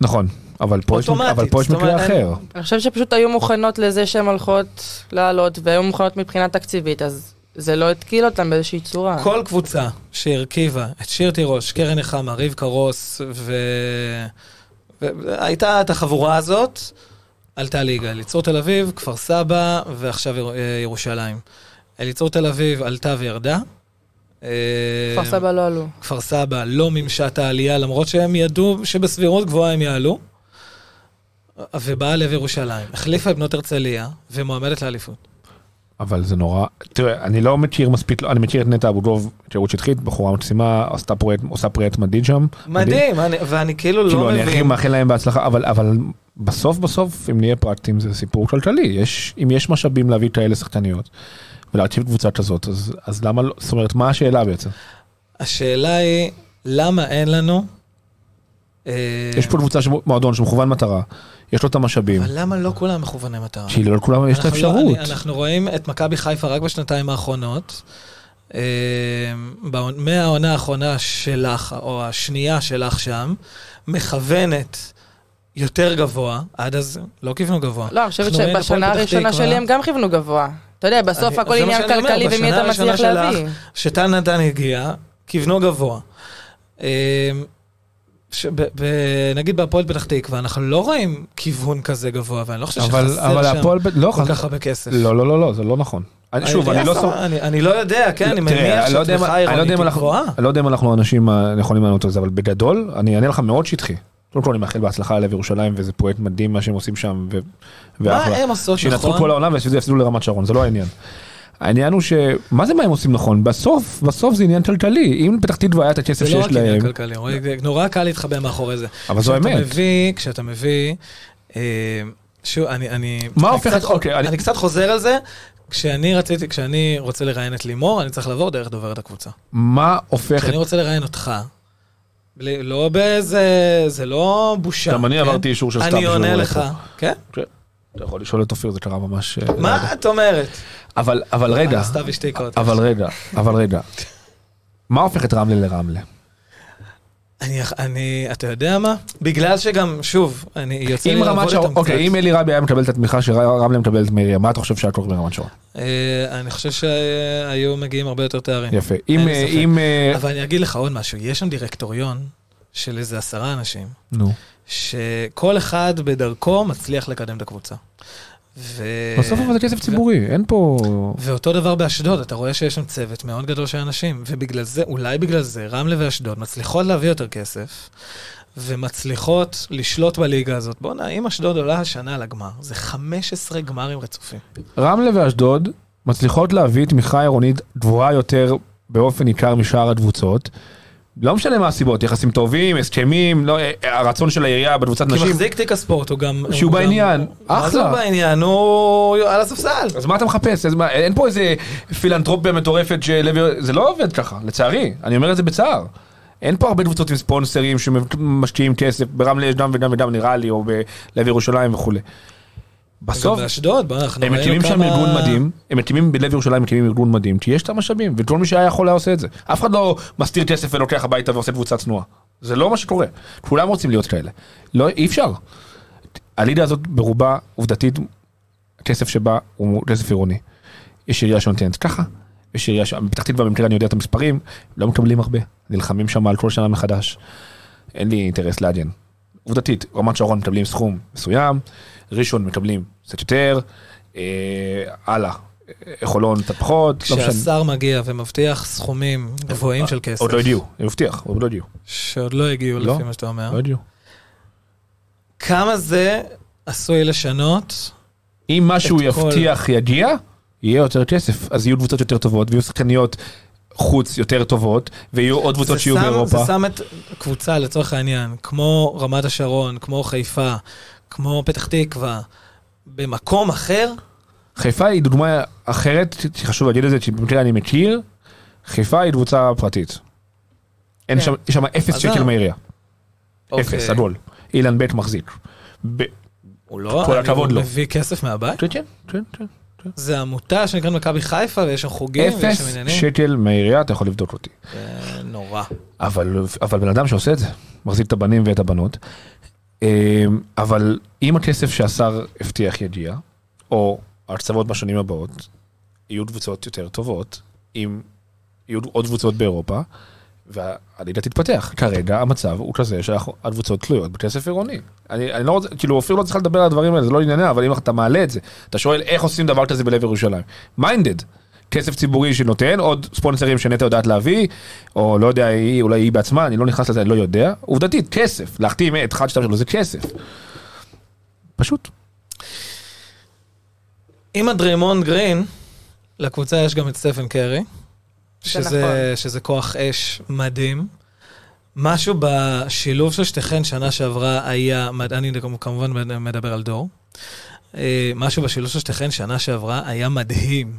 נכון, אבל פה יש, אוטומטית, אבל פה יש מקרה אחר. אני חושבת שפשוט היו מוכנות לזה שהן הולכות לעלות, והיו מוכנות מבחינה תקציבית, אז זה לא התקיל אותם באיזושהי צורה. כל קבוצה שהרכיבה את שיר תירוש, קרן נחמה, רבקה רוס, ו... והייתה את החבורה הזאת, עלתה ליגה. אליצור תל אביב, כפר סבא, ועכשיו יר- אה, ירושלים. אליצור תל אביב עלתה וירדה. אה, כפר סבא לא עלו. כפר סבא לא מימשה את העלייה, למרות שהם ידעו שבסבירות גבוהה הם יעלו. ובאה לב ירושלים, החליפה את בנות הרצליה, ומועמדת לאליפות. אבל זה נורא, תראה, אני לא מכיר מספיק, אני מכיר את נטע אבו דוב, היכרות שטחית, בחורה מקסימה, עשתה פרויקט, עושה פרויקט מדהים שם. מדהים, אני, ואני כאילו כאילו, לא אני הכי מבין. מאחל להם בהצלחה, אבל, אבל בסוף בסוף, אם נהיה פרקטיים, זה סיפור כלכלי. יש, אם יש משאבים להביא כאלה שחקניות ולהרכיב קבוצה כזאת, אז, אז למה לא, זאת אומרת, מה השאלה בעצם? השאלה היא, למה אין לנו... אה, יש פה קבוצה, מועדון שמכוון מטרה, יש לו את המשאבים, אבל למה לא כולם מכווני מטרה? כי לא לכולם יש את לא- האפשרות. אני- אנחנו רואים את מכבי חיפה רק בשנתיים האחרונות. אה, מהעונה האחרונה שלך, או השנייה שלך שם, מכוונת יותר גבוה, עד אז לא כיוונו גבוה. לא, אני חושבת שבשנה הראשונה. שלי הם גם כיוונו גבוה. אתה יודע, בסוף הכל עניין כלכלי ומי בשנה אתה הראשונה מצליח שלך, להביא. שטל נתן הגיע, כיוונו גבוה. אה, ב- נגיד בהפועל פתח תקווה, אנחנו לא רואים כיוון כזה גבוה, ואני לא חושב אבל, שחסר אבל שם הפועל, לא, כל כך הרבה כסף. לא, לא, לא, לא, זה לא נכון. אני, שוב, אני לא... יודע, סומך- אני, אני לא יודע, כן, אני מניח לא אני לא העירונית היא גבוהה. אני לא יודע אם אנחנו האנשים הנכונים לענות על זה, אבל בגדול, אני אענה לך מאוד שטחי. קודם כל אני מאחל בהצלחה ללב ירושלים, וזה פרויקט מדהים מה שהם עושים שם, ו- מה ואחלה. הם עושות שינצחו נכון? כל העונה ויפסידו לרמת שרון, זה לא העניין. העניין הוא ש... מה זה מה הם עושים נכון? בסוף, בסוף זה עניין כלכלי. אם פתח תקווה היה את הכסף זה לא שיש רק עניין להם, כלכלי, רועי, זה נורא קל להתחבא מאחורי זה. אבל זו האמת. מביא, כשאתה מביא, אה, שוב, אני, אני, מה אני הופך את- אוקיי, אני- אני קצת חוזר על זה, כשאני רציתי, כשאני רוצה לראיין את לימור, אני צריך לעבור דרך דוברת הקבוצה. מה הופך. כשאני רוצה לראיין אותך, בלי- לא באיזה, זה לא בושה. גם אני כן? עברתי אישור של סתיו אני עונה לך, לפה. כן? אתה יכול לשאול את אופיר, זה קרה ממש... אה. מה את אומרת? אבל, אבל רגע, סתיו השתיקה אותי. אבל רגע, אבל רגע. מה הופך את רמלה לרמלה? אני, אני, אתה יודע מה? בגלל שגם, שוב, אני יוצא לי לעבוד איתם אוקיי, קצת. אם אלי רבי היה מקבל את התמיכה שרמלה מקבלת מעירייה, מה אתה חושב שהיה קורה ברמת שרון? אה, אני חושב שהיו מגיעים הרבה יותר תארים. יפה. אם. אם, אה, אבל אני אגיד לך עוד משהו, יש שם דירקטוריון של איזה עשרה אנשים, נו, שכל אחד בדרכו מצליח לקדם את הקבוצה. ו... בסוף אבל זה כסף ציבורי, אין פה... ואותו דבר באשדוד, אתה רואה שיש שם צוות מאוד גדול של אנשים, ובגלל זה, אולי בגלל זה, רמלה ואשדוד מצליחות להביא יותר כסף, ומצליחות לשלוט בליגה הזאת. בואנה, אם אשדוד עולה השנה לגמר, זה 15 גמרים רצופים. רמלה ואשדוד מצליחות להביא תמיכה עירונית גבוהה יותר באופן ניכר משאר הקבוצות. לא משנה מה הסיבות, יחסים טובים, הסכמים, לא, הרצון של העירייה בקבוצת כי נשים. מחזיק תיק הספורט, הוא גם... שהוא הוא גם- בעניין, מה זה אחלה. בעניין? הוא על הספסל. אז מה אתה מחפש? אז מה, אין פה איזה פילנטרופיה מטורפת של... זה לא עובד ככה, לצערי. אני אומר את זה בצער. אין פה הרבה קבוצות עם ספונסרים שמשקיעים כסף, ברמלה יש דם ודם ודם נראה לי, או בלב ירושלים וכולי. בסוף, גם באשדוד, הם מקימים שם כמה- ארגון מדהים, הם מקימים בלב ירושלים, מקימים ארגון מדהים, כי יש את המשאבים, וכל מי שהיה יכול היה עושה את זה. אף אחד לא מסתיר כסף ולוקח הביתה ועושה קבוצה צנועה. זה לא מה שקורה. כולם רוצים להיות כאלה. לא, אי אפשר. הליגה הזאת ברובה, עובדתית, הכסף שבה הוא כסף עירוני. יש עירייה שנותנת ככה, יש עירייה ש... בפתח תקווה במקרה אני יודע את המספרים, לא מקבלים הרבה, נלחמים שם על כל שנה מחדש. אין לי אינטרס לעגן. עובדתית, רמת שרון מקבלים סכום מסוים, ראשון מקבלים קצת יותר, אה, הלאה, אה, חולון קצת פחות, לא. כשהשר מגיע ומבטיח סכומים גבוהים של כסף, עוד לא הגיעו, אני מבטיח, עוד לא הגיעו, שעוד לא הגיעו לא. לפי מה שאתה אומר, לא הגיעו. כמה זה עשוי לשנות? אם משהו את כל- יבטיח יגיע, יהיה יותר כסף, אז יהיו קבוצות יותר טובות, ויהיו שחקניות חוץ יותר טובות, ויהיו עוד קבוצות שיהיו שם- באירופה. זה שם את קבוצה לצורך העניין, כמו רמת השרון, כמו חיפה, כמו פתח תקווה, במקום אחר, חיפה היא דוגמה אחרת, שחשוב להגיד את זה, שבמקרה אני מכיר, חיפה היא קבוצה פרטית. אין כן. שם, יש שם אפס שקל. מהעירייה, אפס, אוקיי. עגול. אילן בק מחזיק. ב- הוא לא, כל הכבוד הוא לו. מביא כסף מהבית? כן, כן, כן, כן. זה עמותה שנקראת מכבי חיפה ויש שם חוגים ויש שם אפס עניינים. שקל מהעירייה, אתה יכול לבדוק אותי. זה נורא. אבל, אבל בן אדם שעושה את זה, מחזיק את הבנים ואת הבנות. אמ, אבל אם הכסף שהשר הבטיח יגיע, או ההקצבות בשנים הבאות, יהיו קבוצות יותר טובות, אם יהיו עוד קבוצות באירופה, והליגה תתפתח. כרגע המצב הוא כזה שהקבוצות תלויות בכסף עירוני. אני, אני לא רוצה, כאילו אופיר לא צריך לדבר על הדברים האלה, זה לא ענייניה, אבל אם אתה מעלה את זה, אתה שואל איך עושים דבר כזה בלב ירושלים. מיינדד. כסף ציבורי שנותן, עוד ספונסרים שנטע יודעת להביא, או לא יודע, היא, אולי היא בעצמה, אני לא נכנס לזה, אני לא יודע. עובדתית, כסף, להחתים את 1, 2, 3, זה כסף. פשוט. עם הדרימונד גרין, לקבוצה יש גם את סטפן קרי, שזה, נכון. שזה כוח אש מדהים. משהו בשילוב של שתיכן שנה שעברה היה, אני כמובן מדבר על דור, אה, משהו בשילוב של שתיכן שנה שעברה היה מדהים.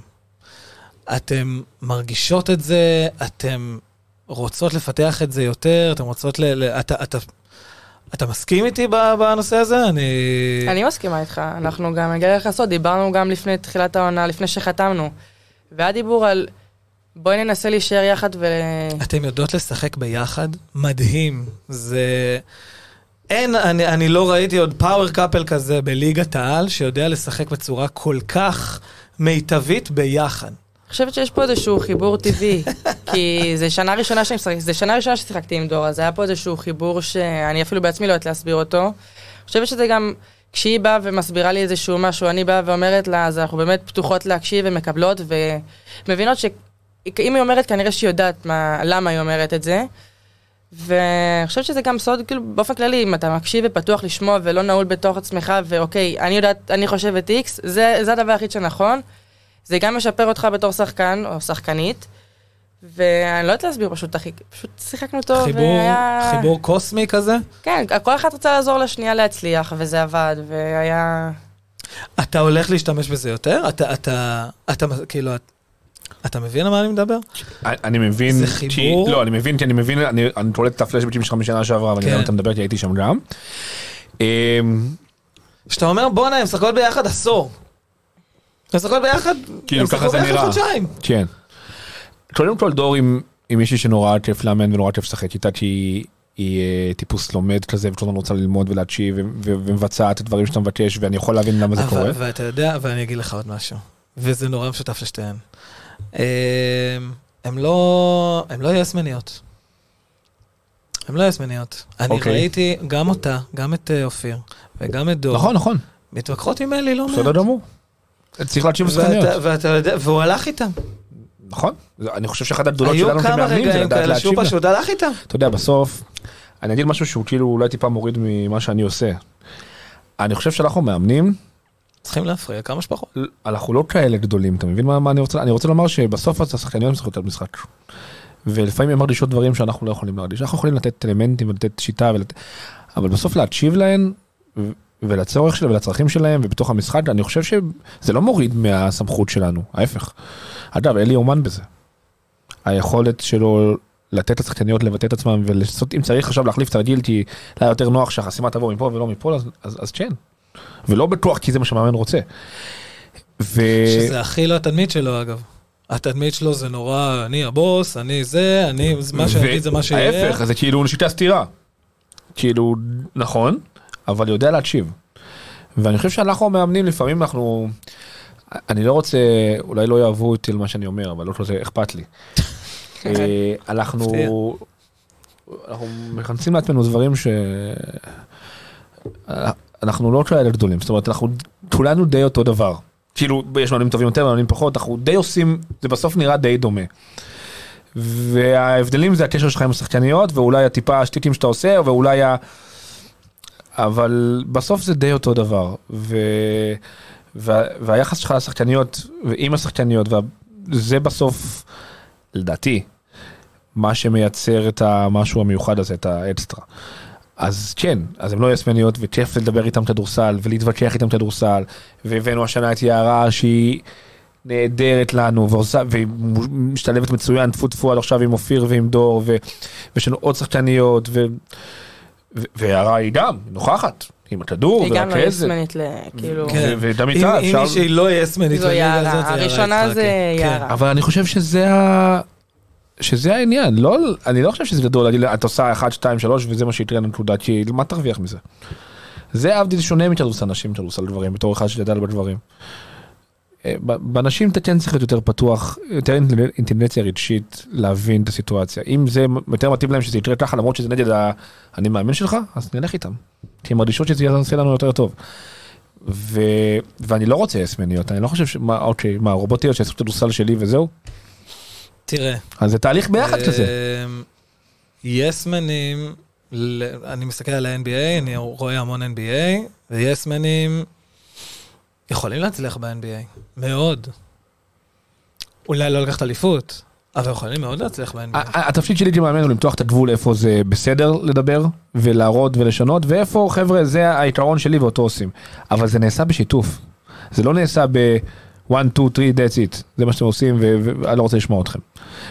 אתם מרגישות את זה, אתם רוצות לפתח את זה יותר, אתם רוצות ל... ל אתה, אתה, אתה מסכים איתי בנושא הזה? אני... אני מסכימה איתך, אנחנו גם, אגלה לך סוד, דיברנו גם לפני תחילת העונה, לפני שחתמנו. והיה דיבור על בואי ננסה להישאר יחד ו... אתם יודעות לשחק ביחד? מדהים. זה... אין, אני, אני לא ראיתי עוד פאוור קאפל כזה בליגת העל, שיודע לשחק בצורה כל כך מיטבית ביחד. אני חושבת שיש פה איזשהו חיבור טבעי, [LAUGHS] כי זה שנה ראשונה שאני משחק, זה שנה ראשונה ששיחקתי עם דור, אז היה פה איזשהו חיבור שאני אפילו בעצמי לא יודעת להסביר אותו. אני חושבת שזה גם, כשהיא באה ומסבירה לי איזשהו משהו, אני באה ואומרת לה, אז אנחנו באמת פתוחות להקשיב ומקבלות, ומבינות שאם היא אומרת, כנראה שהיא יודעת מה, למה היא אומרת את זה. ואני חושבת שזה גם סוד, כאילו, באופן כללי, אם אתה מקשיב ופתוח לשמוע ולא נעול בתוך עצמך, ואוקיי, אני יודעת, אני חושבת איקס, זה, זה הדבר היחיד שנכון. זה גם משפר אותך בתור שחקן או שחקנית, ואני לא יודעת להסביר פשוט, אחי, פשוט שיחקנו טוב, חיבור, והיה... חיבור קוסמי כזה? כן, כל אחת רוצה לעזור לשנייה להצליח, וזה עבד, והיה... אתה הולך להשתמש בזה יותר? אתה, אתה, אתה, כאילו, אתה מבין על מה אני מדבר? אני מבין, זה חיבור? לא, אני מבין, כי אני מבין, אני קולט את הפלשבקים שלך משנה שעברה, ואני. יודע מה אתה מדבר, כי הייתי שם גם. אמ, שאתה אומר, בואנה, הם משחקות ביחד עשור. הם משחקות ביחד, כאילו, ככה זה ביחד נראה. חודשיים. כן. קודם כל דור עם מישהי שנורא כיף לאמן ונורא כיף לשחק איתה, כי היא- אה, טיפוס לומד כזה, וכל הזמן רוצה ללמוד ולהקשיב, ומבצעת את הדברים שאתה מבקש, ואני יכול להבין למה זה קורה. ואתה יודע, ואני אגיד לך עוד משהו, וזה נורא משותף לשתיהן. אמ, הם לא, הם לא יסמניות. הם לא יסמניות. אני אוקיי. ראיתי גם אותה, גם את אה, אופיר, וגם את דור, נכון, נכון, מתווכחות עם אלי לא מעט. בסדר גמור. צריך להקשיב לשחקניות. ואתה יודע, והוא הלך איתם. נכון, אני חושב שאחת הגדולות היו שלנו כמה כמאמנים זה רגעים לדעת כאלה שהוא להקשיב לה. פשוט הלך איתם. אתה יודע, בסוף, אני אגיד משהו שהוא כאילו אולי טיפה מוריד ממה שאני עושה. אני חושב שאנחנו מאמנים, צריכים להפריע כמה שפחות. אנחנו לא כאלה גדולים, אתה מבין מה, מה אני רוצה? אני רוצה לומר שבסוף אז השחקניות משחקות את המשחק. ולפעמים הן מרגישות דברים שאנחנו לא יכולים להרגיש. אנחנו יכולים לתת אלמנטים ולתת שיטה, ולת... אבל בסוף להקשיב להן ולצורך שלהם ולצרכים שלהם ובתוך המשחק, אני חושב שזה לא מוריד מהסמכות שלנו, ההפך. אגב, אלי אומן בזה. היכולת שלו לתת לשחקניות לבטא את עצמם ולעשות, אם צריך עכשיו להחליף תרגיל כי היה יותר נוח שהחסימה תבוא מפה ולא מפה, אז, אז, אז כן. ולא בטוח כי זה מה שמאמן רוצה. ו... שזה הכי לא התדמית שלו, אגב. התדמית שלו זה נורא, אני הבוס, אני זה, אני, מה שאני אגיד זה מה שיהיה. ההפך, זה כאילו שיטה סתירה. כאילו, נכון, אבל יודע להקשיב. ואני חושב שאנחנו המאמנים לפעמים אנחנו, אני לא רוצה, אולי לא יאהבו אותי על מה שאני אומר, אבל לא כזה אכפת לי. [LAUGHS] אה, אנחנו. אנחנו מכנסים לעצמנו דברים ש... אנחנו לא כאלה גדולים, זאת אומרת אנחנו כולנו די אותו דבר. כאילו יש מאמנים טובים יותר, מאמנים פחות, אנחנו די עושים, זה בסוף נראה די דומה. וההבדלים זה הקשר שלך עם השחקניות, ואולי הטיפה השטיקים שאתה עושה, ואולי ה... אבל בסוף זה די אותו דבר. ו... וה... והיחס שלך לשחקניות, ועם השחקניות, וזה בסוף, לדעתי, מה שמייצר את המשהו המיוחד הזה, את האקסטרה. אז כן, אז הן לא יסמניות, וכיף לדבר איתם כדורסל, ולהתווכח איתם כדורסל, והבאנו השנה את יערה שהיא נהדרת לנו, ועושה, והיא משתלבת מצוין, טפו טפו עד עכשיו עם אופיר ועם דור, ו, ויש לנו עוד שחקניות, ו, ו, ויערה היא גם, נוכחת, עם הכדור, היא גם לא ורכזת, יסמנית, כאילו... כן. וגם אם איתה אם אפשר... מישהי לא יסמנית זו בליגה יערה, הראשונה. זה כן. יערה. אבל אני חושב שזה ה... שזה העניין, לא, אני לא חושב שזה גדול להגיד, את עושה 1, 2, 3 וזה מה שיקרה לנקודה, כי מה תרוויח מזה? זה עבדי שונה מכדורסל נשים, כדורסל גברים, בתור אחד שגדל בדברים. אה, בנשים אתה כן צריך להיות יותר פתוח, יותר אינטל- אינטליגנציה רגשית להבין את הסיטואציה. אם זה יותר מתאים להם שזה יקרה ככה למרות שזה נגד האני מאמין שלך, אז נלך איתם. כי הן מרגישות שזה יעשה לנו יותר טוב. ו... ואני לא רוצה יסמניות, אני לא חושב ש... מה, אוקיי, מה, רובוטיות שיעשו כדורסל שלי וזהו? תראה. אז זה תהליך ביחד כזה. אמ, יסמנים, אני מסתכל על ה-NBA, אני רואה המון NBA, ויסמנים יכולים להצליח ב-NBA, מאוד. אולי לא לקחת אליפות, אבל יכולים מאוד להצליח ב-NBA. התפקיד שלי כמאמן הוא למתוח את הגבול איפה זה בסדר לדבר ולהראות ולשנות ואיפה חבר'ה זה היתרון שלי ואותו עושים. אבל זה נעשה בשיתוף. זה לא נעשה ב 1, 2, 3, that's it. זה מה שאתם עושים ואני לא רוצה לשמוע אתכם.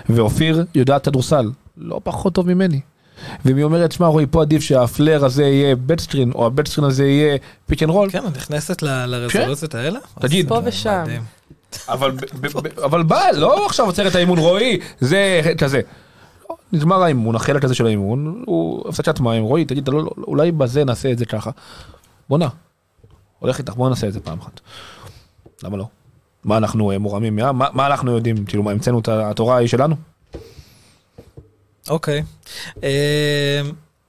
ואופיר יודעת כדורסל לא פחות טוב ממני. ואם היא אומרת שמע רועי פה עדיף שה flare הזה יהיה back screen או ה back screen הזה יהיה pick and roll. כן, את נכנסת ל- לרזולוציות האלה? תגיד. פה ושם. אבל, בא, לא עכשיו עוצר את האימון רועי, זה כזה. נגמר האימון, החלק הזה של האימון, הוא הפסקת מים, רועי, תגיד, לא, לא- אולי בזה נעשה את זה ככה. בואנה, הולך איתך, בוא נעשה את זה פעם אחת. למה לא? מה אנחנו אה, מורמים? מה, מה, מה אנחנו יודעים? כאילו, מה, המצאנו את התורה היא שלנו? אוקיי. אה,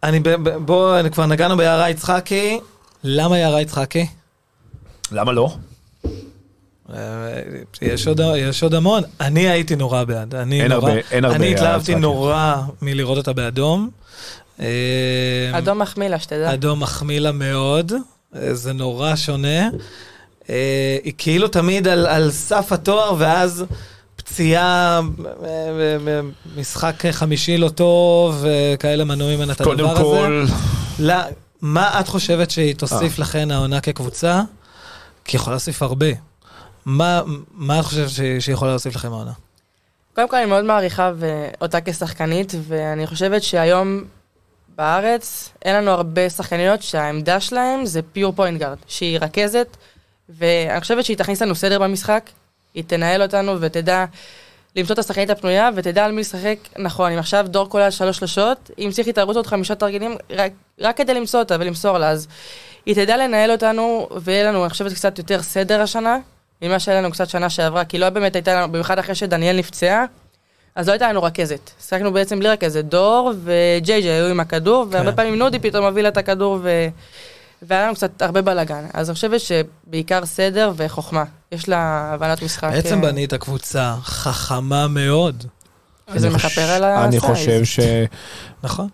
אני, ב- ב- בוא, אני כבר נגענו ביערה יצחקי. למה יערה יצחקי? למה לא? אה, יש עוד, יש עוד המון. אני הייתי נורא בעד. אני אין נורא, הרבה- אין הרבה אני התלהבתי. נורא מלראות אותה באדום. אה, אדום מחמיא לה, שתדע. אדום מחמיא לה מאוד, אה, זה נורא שונה. אה, היא כאילו תמיד על, על סף התואר, ואז פציעה, אה, אה, משחק חמישי לא טוב, וכאלה ממנה את הדבר קודם הזה. כל, לא, מה את חושבת שהיא תוסיף לכן העונה כקבוצה? כי היא יכולה להוסיף הרבה. מה, מה את חושבת שהיא, יכולה להוסיף לכם העונה? קודם כל אני מאוד מעריכה אותה כשחקנית, ואני חושבת שהיום בארץ אין לנו הרבה שחקניות שהעמדה שלהם זה פיור פוינט גארד, שהיא רכזת, ואני חושבת שהיא תכניס לנו סדר במשחק, היא תנהל אותנו ותדע למצוא את השחקנית הפנויה, ותדע על מי לשחק נכון. אם עכשיו דור כולל שלוש שלושות, אם צריך תרוץ עוד חמישה תרגילים, רק, רק כדי למצוא אותה ולמסור לה, אז היא תדע לנהל אותנו, ויהיה לנו, אני חושבת, קצת יותר סדר השנה, ממה שהיה לנו קצת שנה שעברה, כי לא באמת הייתה לנו, במיוחד אחרי שדניאל נפצעה, אז לא הייתה לנו רכזת. שיחקנו בעצם בלי רכזת, דור וג'יי ג'יי היו עם הכדור, והרבה כן. פעמים נודי פתאום הוביל את הכדור, ו... והיה לנו קצת הרבה בלאגן. אז אני חושבת שבעיקר סדר וחוכמה. יש לה הבנת משחק. בעצם אה, בנית קבוצה חכמה מאוד, וזה אני מכפר על אני הסייז. חושב שאנחנו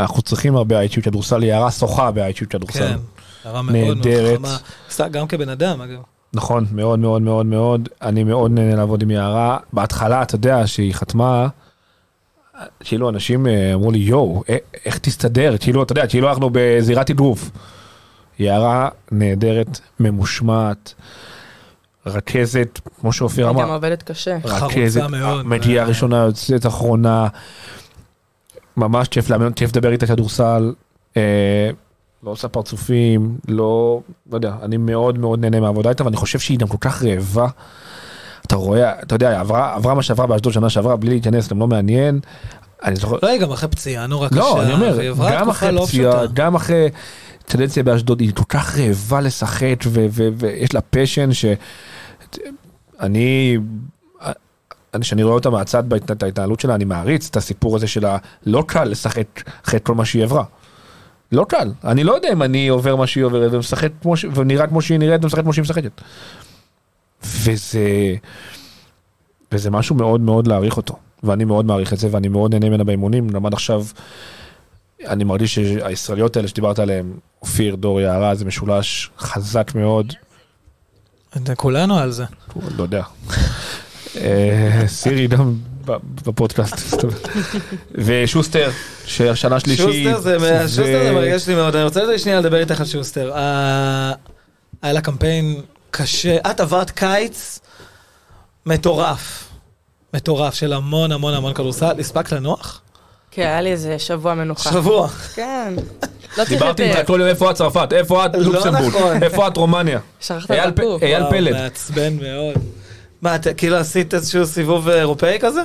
נכון? צריכים הרבה איי-קיו כדורסל, היא הערה שוחה באיי-קיו כדורסל. כן. הערה מאוד מאוד. חכמה. גם כבן אדם, אגב. נכון, מאוד מאוד מאוד מאוד, אני מאוד נהנה לעבוד עם יערה. בהתחלה, אתה יודע, שהיא חתמה, כאילו אנשים אה, אמרו לי, יואו, א- איך תסתדר? כאילו, אתה יודע, כאילו אנחנו בזירת אגרוף. יערה נהדרת, ממושמעת, רכזת, כמו שאופיר היא גם אמר, עובדת קשה. רכזת. מגיעה אה, ראשונה, יוצאת אחרונה, ממש כיף לאמן, כיף לדבר איתה כדורסל, אה, לא עושה פרצופים, לא, לא יודע, אני מאוד מאוד נהנה מהעבודה איתה, ואני חושב שהיא גם כל כך רעבה. אתה רואה, אתה יודע, עברה, עברה מה שעברה באשדוד שנה שעברה, בלי להיכנס, גם לא מעניין. אני זוכר, לא, היא גם אחרי פציעה נורא קשה. לא, אני אומר, גם אחרי לא פציעה. גם אחרי טנדנציה באשדוד, היא כל כך רעבה לשחק, ויש לה פשן ש... אני... אני, כשאני רואה אותה מהצד בהת- ההתנהלות שלה, אני מעריץ את הסיפור הזה שלה, לא קל לשחק אחרי כל מה שהיא עברה. לא קל. אני לא יודע אם אני עובר מה שהיא עוברת, ומשחק כמו ש... ונראה כמו שהיא נראית, ומשחק כמו שהיא משחקת. וזה... וזה משהו מאוד מאוד להעריך אותו. ואני מאוד מעריך את זה, ואני מאוד נהנה ממנה באימונים. עד עכשיו, אני מרגיש שהישראליות האלה שדיברת עליהן, אופיר, דור, יערה, זה משולש חזק מאוד. כולנו על זה. לא יודע. אה, סירי גם בפודקאסט. ושוסטר, שהשנה שלישית. שוסטר זה ו- שוסטר זה מרגש לי מאוד. אני רוצה שנייה לדבר איתך על שוסטר. אה, היה לה קמפיין קשה. את עברת קיץ מטורף. מטורף של המון המון המון כדורסל. הספקת לנוח? כן, היה לי איזה שבוע מנוחה. שבוע. כן. [LAUGHS] לא צריך דיברתי. איתך כל יום איפה את צרפת, איפה את לא לוקסמבורג, נכון. איפה את רומניה. שכחת אייל את הקוף. אייל וואו, פלד. מעצבן מאוד. מה, את כאילו עשית איזשהו סיבוב אירופאי כזה?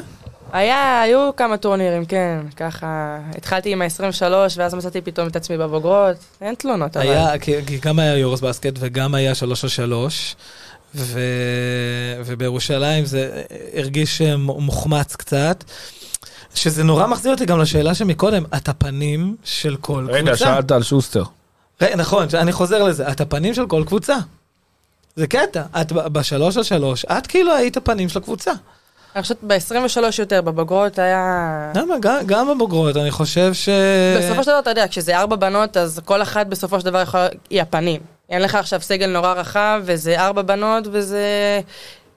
היה, היו כמה טורנירים, כן. ככה, התחלתי עם ה-23, ואז מצאתי פתאום את עצמי בבוגרות. אין תלונות, אבל... היה, כי גם היה יורוס בסקט וגם היה שלוש על שלוש, ו... ובירושלים זה הרגיש אה, מ- מוחמץ קצת. שזה נורא מחזיר אותי גם לשאלה שמקודם, את הפנים של כל רגע, קבוצה. שאלת על שוסטר. רגע, נכון, אני חוזר לזה, את הפנים של כל קבוצה. זה קטע, את בשלוש על שלוש, את כאילו היית הפנים של הקבוצה. אני חושבת ב-23 יותר, בבוגרות היה... למה? גם, גם בבוגרות, אני חושב ש... בסופו של דבר, אתה יודע, כשזה ארבע בנות, אז כל אחת בסופו של דבר יכולה... היא הפנים. אין לך עכשיו סגל נורא רחב, וזה ארבע בנות, וזה...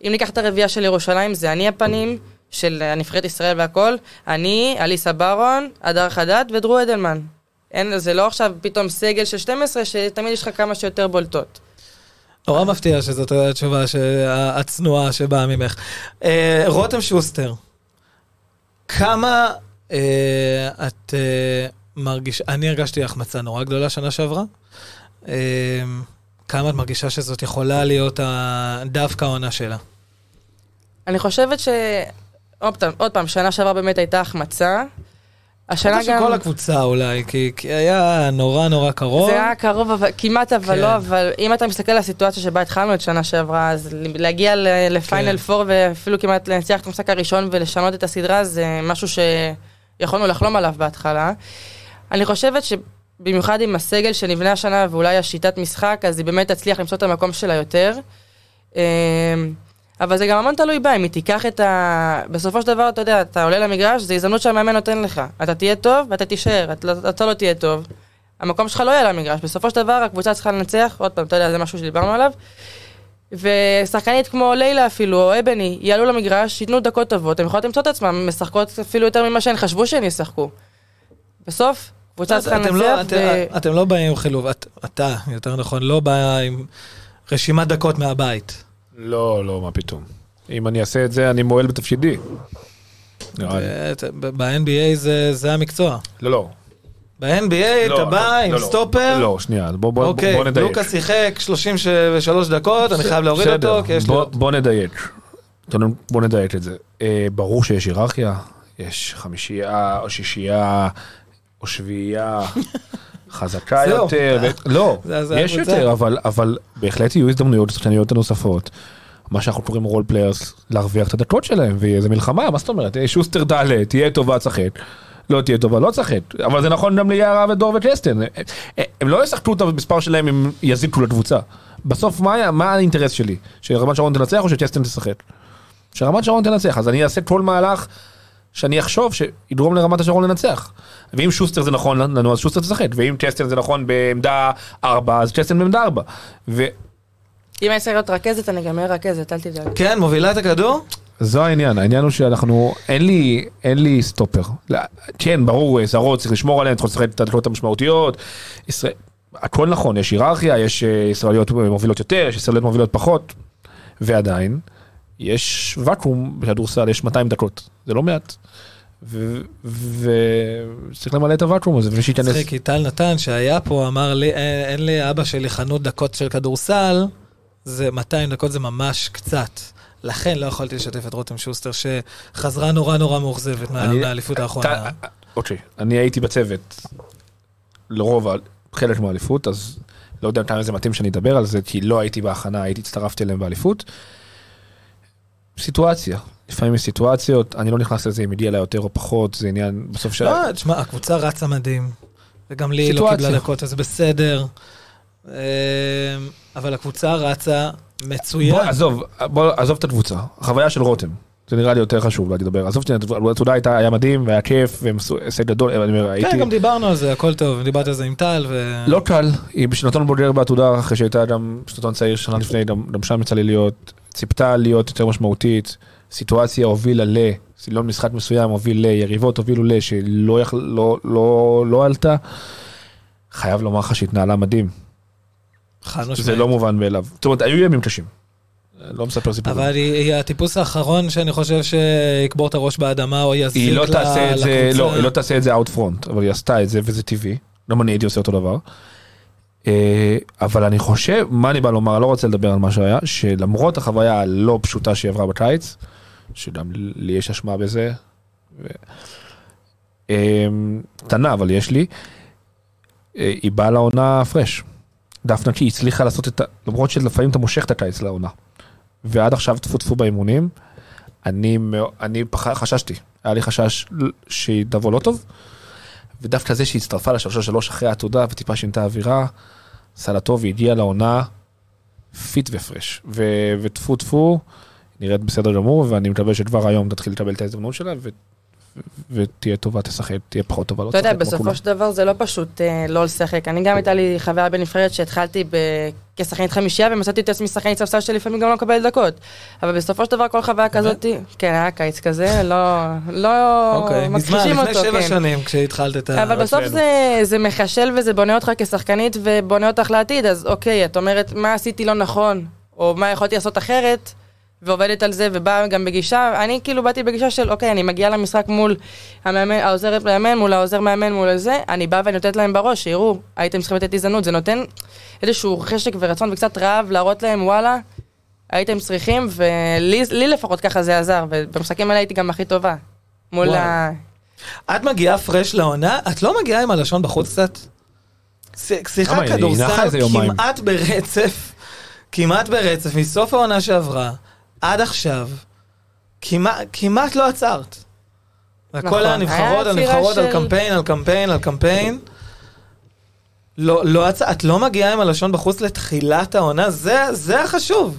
אם ניקח את הרביעייה של ירושלים, זה אני הפנים, של הנבחרת ישראל והכל, אני, אליסה ברון, הדר חדד ודרו אדלמן. אין, זה לא עכשיו פתאום סגל של 12, שתמיד יש לך כמה שיותר בולטות. נורא מפתיע שזאת התשובה הצנועה שבאה ממך. אה, רותם שוסטר, כמה אה, את אה, מרגישה, אני הרגשתי החמצה נורא גדולה שנה שעברה. אה, כמה את מרגישה שזאת יכולה להיות דווקא העונה שלה? אני חושבת ש... עוד פעם, עוד פעם, שנה שעברה באמת הייתה החמצה. השנה גם... שכל הקבוצה אולי, כי, כי היה נורא נורא קרוב. זה היה קרוב, אבל, כמעט אבל כן. לא, אבל אם אתה מסתכל על הסיטואציה שבה התחלנו את שנה שעברה, אז להגיע לפיינל כן. פור ואפילו כמעט לנצח את המשחק הראשון ולשנות את הסדרה, זה משהו שיכולנו לחלום עליו בהתחלה. אני חושבת שבמיוחד עם הסגל שנבנה השנה ואולי השיטת משחק, אז היא באמת תצליח למצוא את המקום שלה יותר. אבל זה גם המון תלוי בה, אם היא תיקח את ה... בסופו של דבר, אתה יודע, אתה עולה למגרש, זו הזדמנות שהמאמן נותן לך. אתה תהיה טוב ואתה תישאר, אתה, לא- אתה לא תהיה טוב. המקום שלך לא יהיה למגרש, בסופו של דבר הקבוצה צריכה לנצח, עוד פעם, אתה יודע, זה משהו שדיברנו עליו. ושחקנית כמו לילה אפילו, או אבני, יעלו למגרש, ייתנו דקות טובות, הן יכולות למצוא את עצמן משחקות אפילו יותר ממה שהן חשבו שהן ישחקו. בסוף, קבוצה צריכה אתם לא, לנצח, את, ו... אתם לא באים עם חילוב, את, אתה, יותר נכון, לא בא עם רשימת דקות מהבית. לא, לא, מה פתאום. אם אני אעשה את זה, אני מועל בתפקידי. ב-NBA זה, זה המקצוע. לא, לא. ב-NBA לא, אתה בא עם לא, לא. סטופר, לא, שנייה, בוא- אוקיי, נדייק. לוקה שיחק 33 דקות, אני חייב להוריד אותו, כי יש לי... בוא- עוד- בוא נדייק. בוא נדייק את זה. אה, ברור שיש היררכיה, יש חמישייה או שישייה או שביעייה [LAUGHS] חזקה. יותר. [LAUGHS] לא, יש. יותר, אבל- בהחלט יהיו הזדמנויות לשחקניות הנוספות. מה שאנחנו קוראים role players, להרוויח את הדקות שלהם, וזה מלחמה, מה זאת אומרת? אה, שוסטר ד', תהיה טובה, תשחק. לא תהיה טובה, לא תשחק. אבל זה נכון גם ליערה ודור וקסטן. אה, אה, הם לא ישחקו את המספר שלהם אם יזיקו לקבוצה. בסוף, מה האינטרס שלי? שרמת שרון תנצח או שקסטן תשחק? שרמת שרון תנצח, אז אני אעשה כל מהלך שאני אחשוב שיגרום לרמת השרון לנצח. ואם שוסטר זה נכון לנו, אז שוסטר תשחק, ואם צ'סטן זה נכון בעמדה 4, אז צ'סטן בעמדה 4. אם אני צריך להיות רכזת, אני גם אהיה רכזת, אל תדאג. כן, מובילה את הכדור? זו העניין, העניין הוא שאנחנו, אין לי, אין לי סטופר. לא, כן, ברור, זרות, צריך לשמור עליהן, צריך לשחק את הדקות המשמעותיות. ישראל, הכל נכון, יש היררכיה, יש אה, ישראליות מובילות יותר, יש ישראליות מובילות פחות, ועדיין, יש ואקום בכדורסל, יש 200 דקות, זה לא מעט. וצריך למלא את הוואקום הזה, ומי שייכנס... מצחיק, כי טל נתן שהיה פה, אמר לי, "אין- אין לי אבא שלי חנות דקות של כדורסל, זה 200 דקות זה ממש קצת. לכן לא יכולתי לשתף את רותם שוסטר, שחזרה נורא נורא מאוכזבת מהאליפות האחרונה. אתה- אוקיי, אני הייתי בצוות לרוב, חלק מהאליפות, אז לא יודע כמה זה מתאים שאני אדבר על זה, כי לא הייתי בהכנה, הייתי הצטרפתי אליהם באליפות. סיטואציה, לפעמים יש סיטואציות, אני לא נכנס לזה אם הגיע לה יותר או פחות, זה עניין, בסוף ש... לא, תשמע, הקבוצה רצה מדהים, וגם לי היא לא סיטואציה. קיבלה דקות, אז בסדר. אמ, אבל הקבוצה רצה בוא, מצוין. עזוב, בוא, עזוב את הקבוצה, החוויה של רותם, זה נראה לי יותר חשוב לדבר, עזוב שנייה, התעודה הייתה, היה מדהים, והיה כיף, והם עשו הישג גדול, אני אומר, הייתי... כן, גם דיברנו על זה, הכל טוב, דיברתי על זה עם טל, ו... לא קל, היא בשנתון בוגר בעתודה אחרי שהייתה גם שנתון צעיר שנה לפני, גם, גם שם יצא לי להיות, ציפתה להיות יותר משמעותית, סיטואציה הובילה ל, סילון משחק מסוים הוביל ל, יריבות הובילו ל, שלא יכול, לא, לא, לא עלתה, חייב לומר לך שהתנהלה מדהים, חד זה משמעית. לא מובן מאליו, זאת אומרת היו ימים קשים, לא מספר סיפורים. אבל היא, היא הטיפוס האחרון שאני חושב שיקבור את הראש באדמה או יזיק היא לא ל- תעשה את זה. לא, היא לא תעשה את זה אאוט פרונט, אבל היא עשתה את זה וזה טבעי. גם אני הייתי עושה אותו דבר. אה, אבל אני חושב, מה אני בא לומר, אני לא רוצה לדבר על מה שהיה, שלמרות החוויה הלא פשוטה שהיא עברה בקיץ, שגם לי יש אשמה בזה, קטנה אבל יש לי, אה, היא באה לעונה fresh. דפנה כי היא הצליחה לעשות את ה... למרות שלפעמים אתה מושך את הקיץ לעונה. ועד עכשיו טפו טפו באימונים, אני, אני פח, חששתי, היה לי חשש שהיא תבוא לא טוב, ודווקא זה שהיא הצטרפה לשלוש שלוש אחרי העתודה וטיפה שינתה אווירה, עשה לה טוב, היא הגיעה לעונה fit ו fresh, וטפו טפו, נראית בסדר גמור, ואני מקווה שכבר היום תתחיל לקבל את ההזדמנות שלה, ותהיה טובה, תשחק, תהיה פחות טובה, לא אתה יודע, תשחק כמו כולם. בסופו של דבר זה לא פשוט אה, לא לשחק. אני גם הייתה לי חוויה בנבחרת שהתחלתי ב- כשחקנית חמישייה ומצאתי את עצמי שחקנית ספסל שלפעמים גם לא מקבלת דקות. אבל בסופו של דבר כל חוויה כזאת, כן, היה קיץ כזה, לא, לא אוקיי, מכחישים לפני אותו, שבע כן. שנים כשהתחלת את ה... אבל בסוף. זה, זה מחשל וזה בונה אותך כשחקנית ובונה אותך לעתיד, אז אוקיי, את אומרת מה עשיתי לא נכון, או מה יכולתי לעשות אחרת, ועובדת על זה, ובאה גם בגישה, אני כאילו באתי בגישה של אוקיי, אני מגיעה למשחק מול המאמן, העוזרת מאמן, מול העוזר מאמן, מול זה, אני באה ואני נותנת להם בראש, שיראו, הייתם צריכים לתת הזדמנות, זה נותן איזשהו חשק ורצון וקצת רעב להראות להם, וואלה, הייתם צריכים, ולי לי לפחות ככה זה עזר, ובמשחקים האלה הייתי גם הכי טובה. מול וואי. ה... את מגיעה פרש לעונה, את לא מגיעה עם הלשון בחוץ קצת? שיחה כדורסל. כמעט ברצף, כמעט ברצף, מסוף העונה שעברה עד עכשיו, כמעט, כמעט לא עצרת. הכל נכון, היה נבחרות על נבחרות, על קמפיין, על קמפיין, על קמפיין. לא, לא. את לא מגיעה עם הלשון בחוץ לתחילת העונה, זה, זה החשוב.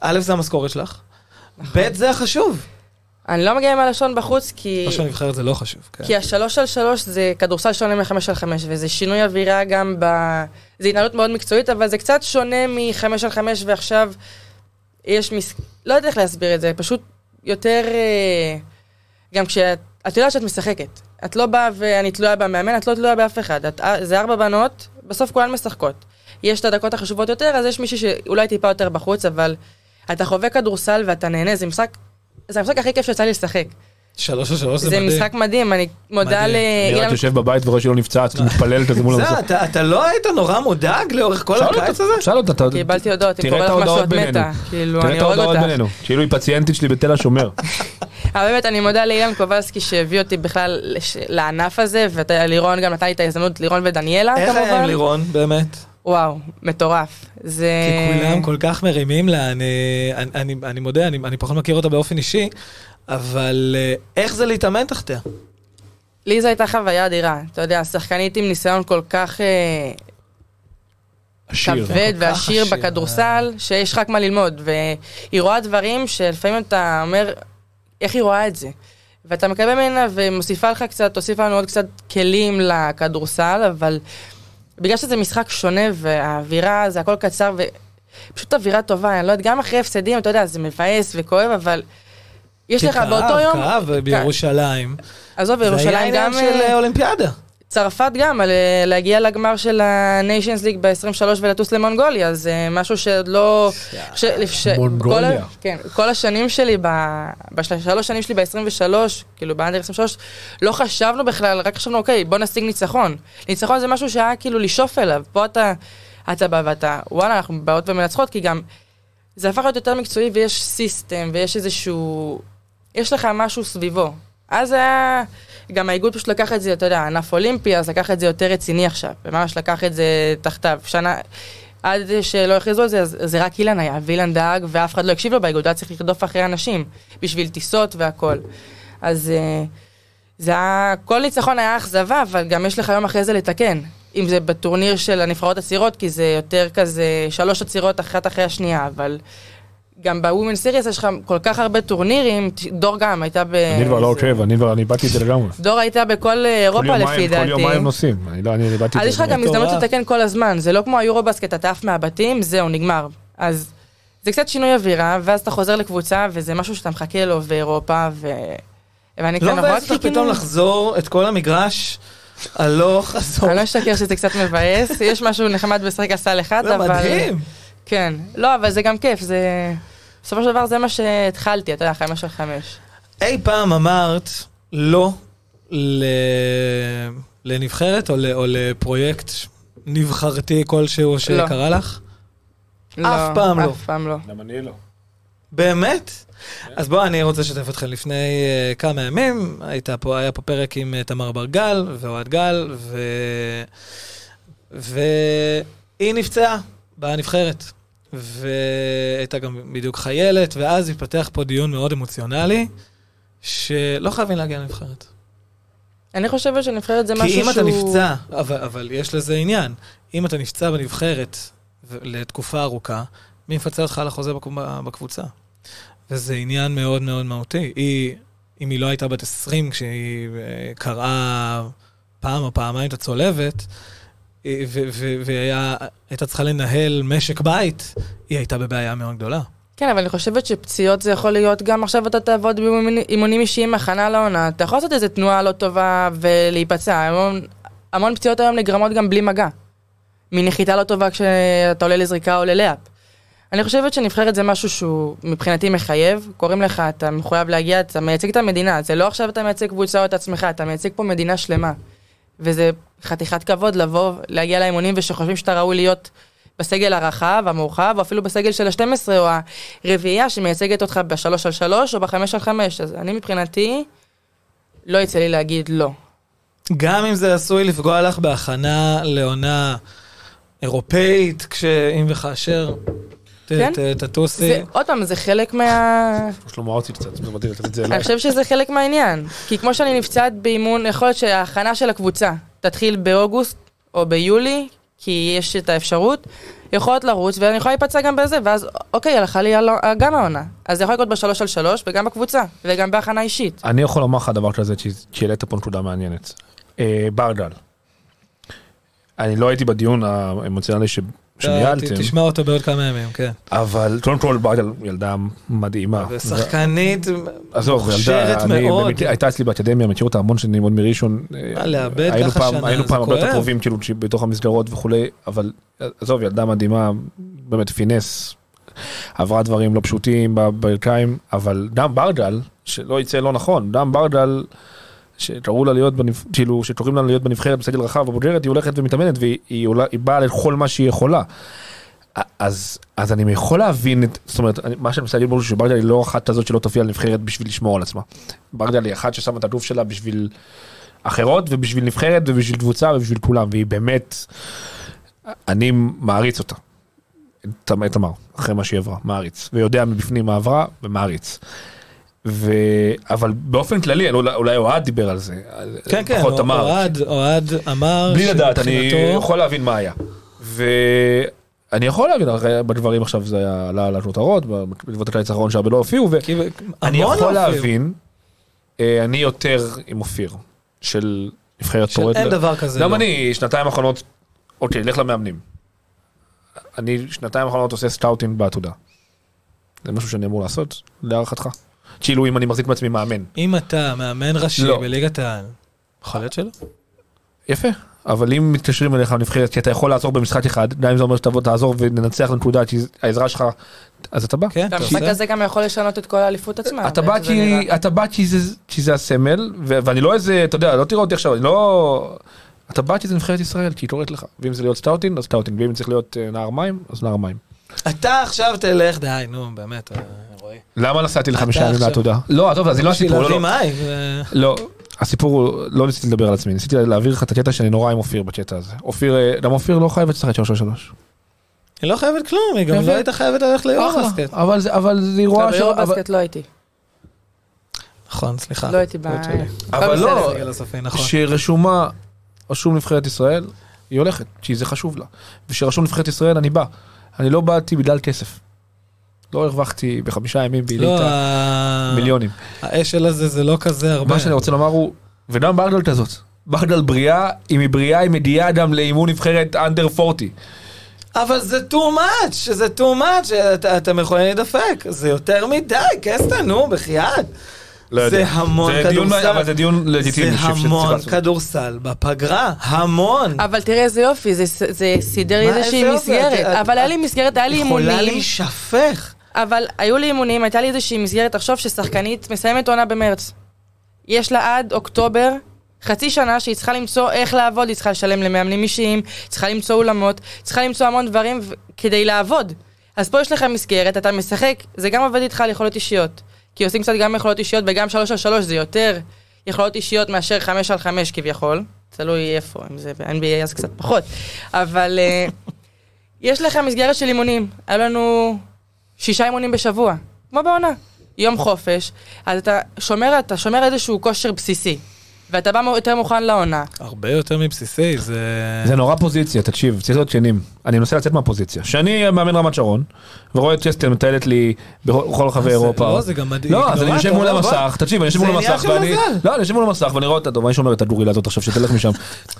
א', זה המשכורת שלך, נכון. ב', זה החשוב. אני לא מגיעה עם הלשון בחוץ, כי... לא שהנבחרת זה לא חשוב. כן. כי השלוש על שלוש זה כדורסל שונה מחמש על חמש, וזה שינוי אווירה גם ב... זה התנהלות מאוד מקצועית, אבל זה קצת שונה מחמש על חמש, ועכשיו יש מס... לא יודעת איך להסביר את זה, פשוט יותר... אה, גם כשאת... את יודעת שאת משחקת. את לא באה ואני תלויה במאמן, את לא תלויה באף אחד. את... זה ארבע בנות, בסוף כולן משחקות. יש את הדקות החשובות יותר, אז יש מישהי שאולי טיפה יותר בחוץ, אבל אתה חווה כדורסל ואתה נהנה, זה משחק... זה המשחק הכי כיף שיצא לי לשחק. שלוש על שלוש זה זה מדהים. משחק מדהים, אני מודה מדהים. אני רק יושב בבית ורואה שהיא לא נפצעת, קצת מתפללת לזה מול זה, המסך. אתה, אתה לא היית נורא מודאג לאורך כל הקיץ הזה? שאל אותה, אתה- קיבלתי הודעות, אם את קורה לך משהו את. מתה, כאילו, תראה אני את ההודעות. בינינו, כאילו היא פציינטית שלי בתל השומר. [LAUGHS] אבל באמת, אני מודה לאילן קובלסקי שהביא אותי בכלל לש- לענף הזה, ולירון גם נתן לי את ההזדמנות, לירון ודניאלה איך היה עם כמובן. לירון, באמת? וואו, מטורף. זה... כי כולם כל כך מרימים לה, אני, אני, אני, אני מודה, אני, אני פחות מכיר אותה באופן אישי, אבל אה, איך זה להתאמן תחתיה? לי זו הייתה חוויה אדירה. אתה יודע, שחקנית עם ניסיון כל כך אה, עשיר. כבד ועשיר עשיר, בכדורסל, שיש רק מה ללמוד. והיא רואה דברים שלפעמים אתה אומר, איך היא רואה את זה? ואתה מקבל ממנה ומוסיפה לך קצת, תוסיף לנו עוד קצת כלים לכדורסל, אבל בגלל שזה משחק שונה והאווירה, זה הכל קצר ופשוט אווירה טובה, אני לא יודעת, גם אחרי הפסדים, אתה יודע, זה מבאס וכואב, אבל יש לך באותו יום... כאב בירושלים. עזוב, זה היה בירושלים עניין גם... של אה, אה, אולימפיאדה. צרפת גם, על אה, להגיע לגמר של הניישנס ליג ב-23 ולטוס למונגוליה, זה משהו שעוד לא... ש- ש- מונגוליה. כל כן, כל השנים שלי, ב- בשלוש שנים שלי ב-23, כאילו באנדר 23, לא חשבנו בכלל, רק חשבנו, אוקיי, בוא נשיג ניצחון. ניצחון זה משהו שהיה כאילו לשאוף אליו. פה אתה, אתה בא ואתה, וואלה, אנחנו באות ומנצחות, כי גם זה הפך להיות יותר מקצועי ויש סיסטם ויש איזשהו... יש לך משהו סביבו. אז היה... גם האיגוד פשוט לקח את זה, אתה יודע, ענף אולימפי, אז לקח את זה יותר רציני עכשיו. וממש לקח את זה תחתיו. שנה... עד שלא הכריזו על זה, אז זה רק אילן היה, ואילן דאג, ואף אחד לא הקשיב לו באיגוד, היה צריך לרדוף אחרי אנשים, בשביל טיסות והכל. אז אה, זה היה, כל ניצחון היה אכזבה, אבל גם יש לך יום אחרי זה לתקן. אם זה בטורניר של הנבחרות הצעירות, כי זה יותר כזה שלוש עצירות אחת אחרי השנייה, אבל גם בווימן סיריוס יש לך כל כך הרבה טורנירים, דור גם הייתה ב... אני כבר לא עוקב, אני כבר, אני איבדתי את זה לגמרי. דור הייתה בכל אה, כל אירופה לפי יומיים- כל יומיים דעתי. נוסעים, אני לא, אני איבדתי את אז זה. יש לך גם. הזדמנות לתקן כל הזמן, זה לא כמו היורובסקט, אתה עף מהבתים, זהו, נגמר. אז זה קצת שינוי אווירה, ואז אתה חוזר לקבוצה, וזה משהו שאתה מחכה לו באירופה, ו... ואני לא כאן מבאס אותך פתאום לחזור את כל המגרש הלוך חזור. אני לא אשקר שזה קצת מבאס, יש משהו נחמד בשחק הסל אחד, זה אבל... מדהים. כן. לא, אבל זה גם כיף, זה... בסופו של דבר זה מה שהתחלתי, אתה יודע, חמש על חמש. אי פעם אמרת לא ל... לנבחרת או, ל... או לפרויקט נבחרתי כלשהו שקרה לך? לא, פעם לא. אף פעם לא. גם אני לא. באמת? אז בואו, אני רוצה לשתף אתכם. לפני uh, כמה ימים הייתה פה, היה פה פרק עם uh, תמר ברגל ואוהד גל, ו... והיא נפצעה בנבחרת. והייתה גם בדיוק חיילת, ואז התפתח פה דיון מאוד אמוציונלי, שלא חייבים להגיע לנבחרת. אני חושבת שנבחרת זה משהו כי שהוא... אם אתה נפצע, אבל, אבל יש לזה עניין, אם אתה נפצע בנבחרת לתקופה ארוכה, מי מפצה אותך על החוזה בק- בקבוצה? וזה עניין מאוד מאוד מהותי. היא אם היא לא הייתה בת 20 כשהיא אה, קראה פעם או פעמיים את הצולבת, והייתה צריכה לנהל משק בית, היא הייתה בבעיה מאוד גדולה. כן, אבל אני חושבת שפציעות זה יכול להיות גם עכשיו אתה תעבוד באימונים אישיים, הכנה לעונה, אתה יכול לעשות איזה תנועה לא טובה ולהיפצע. המון, המון פציעות היום נגרמות גם בלי מגע. מנחיתה לא טובה כשאתה עולה לזריקה או ללאפ. אני חושבת שנבחרת זה משהו שהוא מבחינתי מחייב, קוראים לך, אתה מחויב להגיע, אתה מייצג את המדינה, זה לא עכשיו אתה מייצג קבוצה או את עצמך, אתה מייצג פה מדינה שלמה. וזה חתיכת כבוד לבוא, להגיע לאימונים ושחושבים שאתה ראוי להיות בסגל הרחב, המורחב, או אפילו בסגל של ה-12, או הרביעייה שמייצגת אותך בשלוש על שלוש או בחמש על חמש. אז אני מבחינתי, לא יצא לי להגיד לא. גם אם זה עשוי לפגוע לך בהכנה לעונה אירופאית, כשאם וכאשר תטוסי. זה, עוד פעם, זה חלק מה... שלמה ארצי קצת, זה מדהים לתת את זה אני אליי. חושב שזה חלק מהעניין. כי כמו שאני נפצעת באימון, יכול להיות שההכנה של הקבוצה תתחיל באוגוסט או ביולי, כי יש את האפשרות, יכולות לרוץ, ואני יכולה להיפצע גם בזה, ואז אוקיי, הלכה לי גם העונה. אז זה יכול לקרות בשלוש על שלוש, וגם בקבוצה, וגם בהכנה אישית. אני יכול לומר לך דבר כזה, שהעלית פה נקודה מעניינת. אה, ברדל. אני לא הייתי בדיון האמוציונלי שניהלתם, תשמע אותו בעוד כמה ימים, כן. אבל קודם כל ילדה מדהימה. ושחקנית מוכשרת מאוד. הייתה אצלי באקדמיה, מכיר אותה המון שנים, עוד מראשון. אה, לאבד היינו ככה שנה, היינו זה פעם הרבה יותר כואב. קרובים, כאילו, בתוך המסגרות וכולי, אבל עזוב, ילדה מדהימה, באמת פינס, עברה דברים לא פשוטים בברכיים, אבל דם ברדל, שלא יצא לא נכון, דם ברדל, שקראו לה להיות, בנבח... כאילו, שקוראים לה להיות בנבחרת בסגל רחב בבוגרת, היא הולכת ומתאמנת והיא היא עולה, היא באה לכל מה שהיא יכולה. אז, אז אני יכול להבין את, זאת אומרת, אני, מה שאני מנסה להגיד ברור שברדל היא לא אחת הזאת שלא תופיע לנבחרת בשביל לשמור על עצמה. ברדל היא אחת ששמה את הגוף שלה בשביל אחרות ובשביל נבחרת ובשביל קבוצה ובשביל כולם, והיא באמת, אני מעריץ אותה. את תמר, אחרי מה שהיא עברה, מעריץ, ויודע מבפנים מה עברה ומעריץ. ו... אבל באופן כללי, אולי, אוהד דיבר על זה, כן, כן, פחות תמר. אוהד, אוהד אמר בלי לדעת, אני יכול להבין מה היה. ואני יכול להבין, בדברים עכשיו זה היה עלה על הכותרות, בעקבות הקיץ האחרון שהרבה לא הופיעו, ואני המון יכול. להבין, אה, אני יותר עם אופיר, של נבחרת פורט. אין דבר כזה. גם לא. אני, שנתיים האחרונות, אוקיי, לך למאמנים. אני שנתיים האחרונות עושה סטאוטינג בעתודה. זה משהו שאני אמור לעשות, להערכתך? כאילו אם אני מחזיק בעצמי מאמן. אם אתה מאמן ראשי לא. בליגת העל, יכול להיות שלא. יפה, אבל אם מתקשרים אליך לנבחרת כי אתה יכול לעזור במשחק אחד, גם אם זה אומר שתבוא תעזור וננצח לנקודה כי העזרה שלך, אז אתה בא. כן, אתה המשחק. הזה גם יכול לשנות את כל האליפות עצמה. אתה בא כי. אתה בא כי זה כי זה הסמל ו- ואני לא איזה אתה יודע לא תראה אותי עכשיו אני לא אתה בא כי זה נבחרת ישראל כי היא קוראת לך ואם זה להיות סטאוטין אז סטאוטין ואם צריך להיות אה, נער מים אז נער מים. אתה עכשיו תלך, די, נו, באמת, אה, רועי. למה נסעתי לחמישה ימים לעתודה? לא עזוב אז זה לא הסיפור לא, לא. לא הסיפור הוא לא ניסיתי לדבר על עצמי ניסיתי להעביר לך את הקטע שאני נורא עם אופיר בקטע הזה אופיר אה, גם אופיר לא חייבת לשחק 3 על 3. היא לא חייבת כלום, היא גם. לא הייתה חייבת ללכת ליורבסקט. אבל זה אבל זה היא רואה ש... אבל- ביורבסקט לא הייתי. נכון, סליחה. לא הייתי טעות ב... שלי. אבל. לא, נכון. שרשומה, רשום נבחרת ישראל, היא הולכת, כי זה חשוב לה. ושרשום נבחרת ישראל, אני בא. אני לא באתי בגלל כסף. לא הרווחתי בחמישה ימים לא, בעילית ה- מיליונים. האשל הזה זה לא כזה הרבה. מה שאני רוצה לומר הוא, וגם ברדל כזאת. ברדל בריאה, אם היא בריאה היא מגיעה גם לאימון נבחרת אנדר 40. אבל זה too much, זה too much, את- אתם יכולים להידפק. זה יותר מדי, קסטה, נו, בחייאת. זה המון לא זה דיון- כדורסל. אבל זה דיון לגיטימי. זה המון. כדורסל בפגרה, המון. אבל תראה איזה יופי, זה- זה סידר לי איזושהי מסגרת. את- אבל היה לי מסגרת, היה לי יכולה אימונים. להישפך. אבל היו לי אימונים, הייתה לי איזושהי מסגרת, תחשוב ששחקנית מסיימת עונה במרץ. יש לה עד אוקטובר, חצי שנה שהיא צריכה למצוא איך לעבוד, היא צריכה לשלם למאמנים אישיים, צריכה למצוא אולמות, צריכה למצוא המון דברים ו- כדי לעבוד. אז פה יש לך מסגרת, אתה משחק, זה גם עובד איתך על יכולות אישיות. כי עושים קצת גם יכולות אישיות וגם שלוש על שלוש זה יותר יכולות אישיות מאשר חמש על חמש כביכול. תלוי איפה, אם זה ב-NBA אז קצת פחות. אבל אה, [LAUGHS] יש לך מסגרת של אימונים. היה לנו שישה אימונים בשבוע, כמו בעונה. יום חופש, אז אתה שומר, אתה שומר איזשהו כושר בסיסי. ואתה בא יותר מוכן לעונה. הרבה יותר מבסיסי, זה... זה נורא פוזיציה, תקשיב, צריך להיות כנים. אני מנסה לצאת מהפוזיציה. שאני מאמן רמת שרון, ורואה את צ'סטר מטיילת לי בכל רחבי זה- אירופה. לא, זה גם מדהים. לא, אז אני נורא, יושב מול המסך, תקשיב, אני יושב מול המסך, ואני... לא, אני יושב מול המסך ואני רואה אותה, טוב, מה היא שומרת, הדורילה הזאת עכשיו, שתלך משם.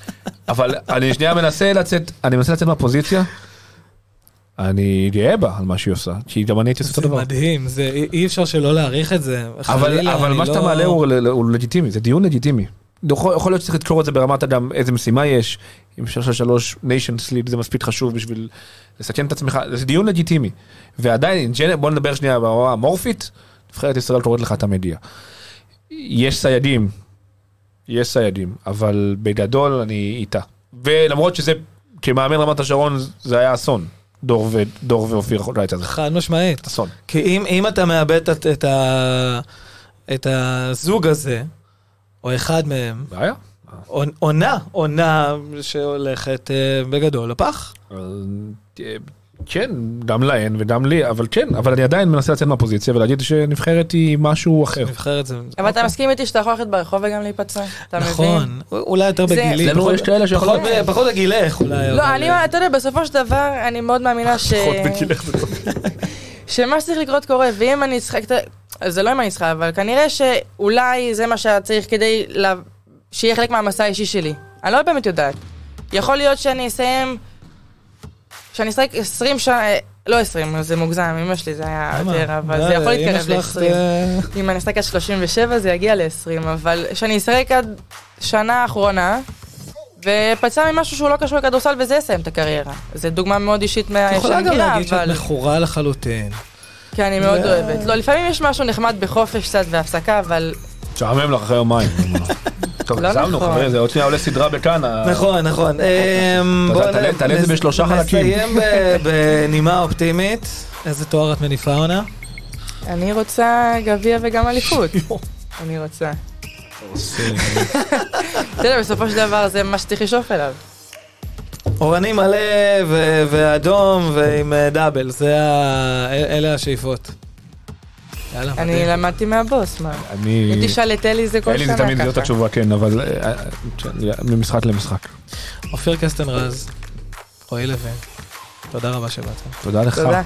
[LAUGHS] אבל אני שנייה מנסה לצאת, אני מנסה לצאת מהפוזיציה. אני גאה בה על מה שהיא עושה, כי גם אני הייתי עושה אותו זה דבר. מדהים, זה- אי אי אפשר שלא להעריך את זה. אבל, חלילה, אבל אני מה שאתה לא- מעלה הוא לגיטימי, זה דיון לגיטימי. יכול, להיות שצריך לקרוא את זה ברמת גם איזה משימה יש, אם שלושה שלוש ניישן סליפ זה מספיק חשוב בשביל לסכן את עצמך, זה דיון לגיטימי. ועדיין, בוא נדבר שנייה ברמה המורפית, נבחרת ישראל קוראת לך אתה מגיע. יש סיידים, יש סיידים, אבל בגדול אני איתה. ולמרות שזה, כמאמן רמת השרון זה היה אסון, דור, ו, דור ואופיר לא הייתה זה חד משמעית. אסון. כי אם, אם אתה מאבד את, את, ה, את הזוג הזה, או אחד מהם, בעיה. עונ- עונה, עונה שהולכת אה, בגדול לפח. אה, כן, גם להן וגם לי, אבל כן, אבל אני עדיין מנסה לצאת מהפוזיציה ולהגיד שנבחרת היא משהו אחר. נבחרת זה... אבל אתה מסכים איתי שאתה יכול ללכת ברחוב וגם להיפצע? אתה מבין? נכון, אולי יותר זה- בגילי. אצלנו פחות- יש כאלה שיכול- פחות פחות בגילך אולי. לא, אני, אתה יודע, בסופו של דבר, אני מאוד מאמינה ש... שמה שצריך לקרות קורה, ואם אני אז זה לא אם אני אשחק, אבל כנראה שאולי זה מה שהיה צריך כדי לה... שיהיה חלק מהמסע האישי שלי. אני לא באמת יודעת. יכול להיות שאני אסיים, שאני אשחק 20 שנה, לא 20, זה מוגזם, אמא שלי זה היה? יותר, אבל די, זה יכול להתקרב שלך, ל-20. אה, אם אני אשחק עד 37 זה יגיע ל-20, אבל שאני אשחק עד שנה האחרונה, ופצע ממשהו שהוא לא קשור לכדורסל וזה יסיים את הקריירה. זו דוגמה מאוד אישית את מה- יכולה שאני גם להגיד שאת. מכורה לחלוטין. כי אני מאוד אוהבת. לא, לפעמים יש משהו נחמד בחופש קצת והפסקה, אבל... משעמם לך אחרי יומיים. [LAUGHS] טוב, לא הגזמנו נכון. חברים, זה עוד שנייה עולה סדרה בכאן. נכון, נכון. אמ, יודע, נ- תעלה- את זה בשלושה חלקים. נסיים [LAUGHS] בנימה אופטימית. איזה תואר את מניפה עונה? אני רוצה גביע וגם אליפות. [LAUGHS] אני רוצה. [LAUGHS] אתה יודע, בסופו של דבר זה מה שצריך לשאוף אליו. אורני מלא ואדום ועם אה, דאבל, זה ה... אל- אלה השאיפות. יאללה, אני. למדתי מהבוס, מה? אני... אם תשאל את אלי זה כל אלי שנה זה תמיד זאת ככה. התשובה, כן, אבל אה, אה, כן, ממשחק למשחק. אופיר קסטן רז, רועי לוין, תודה רבה שבאתם. תודה לך. תודה.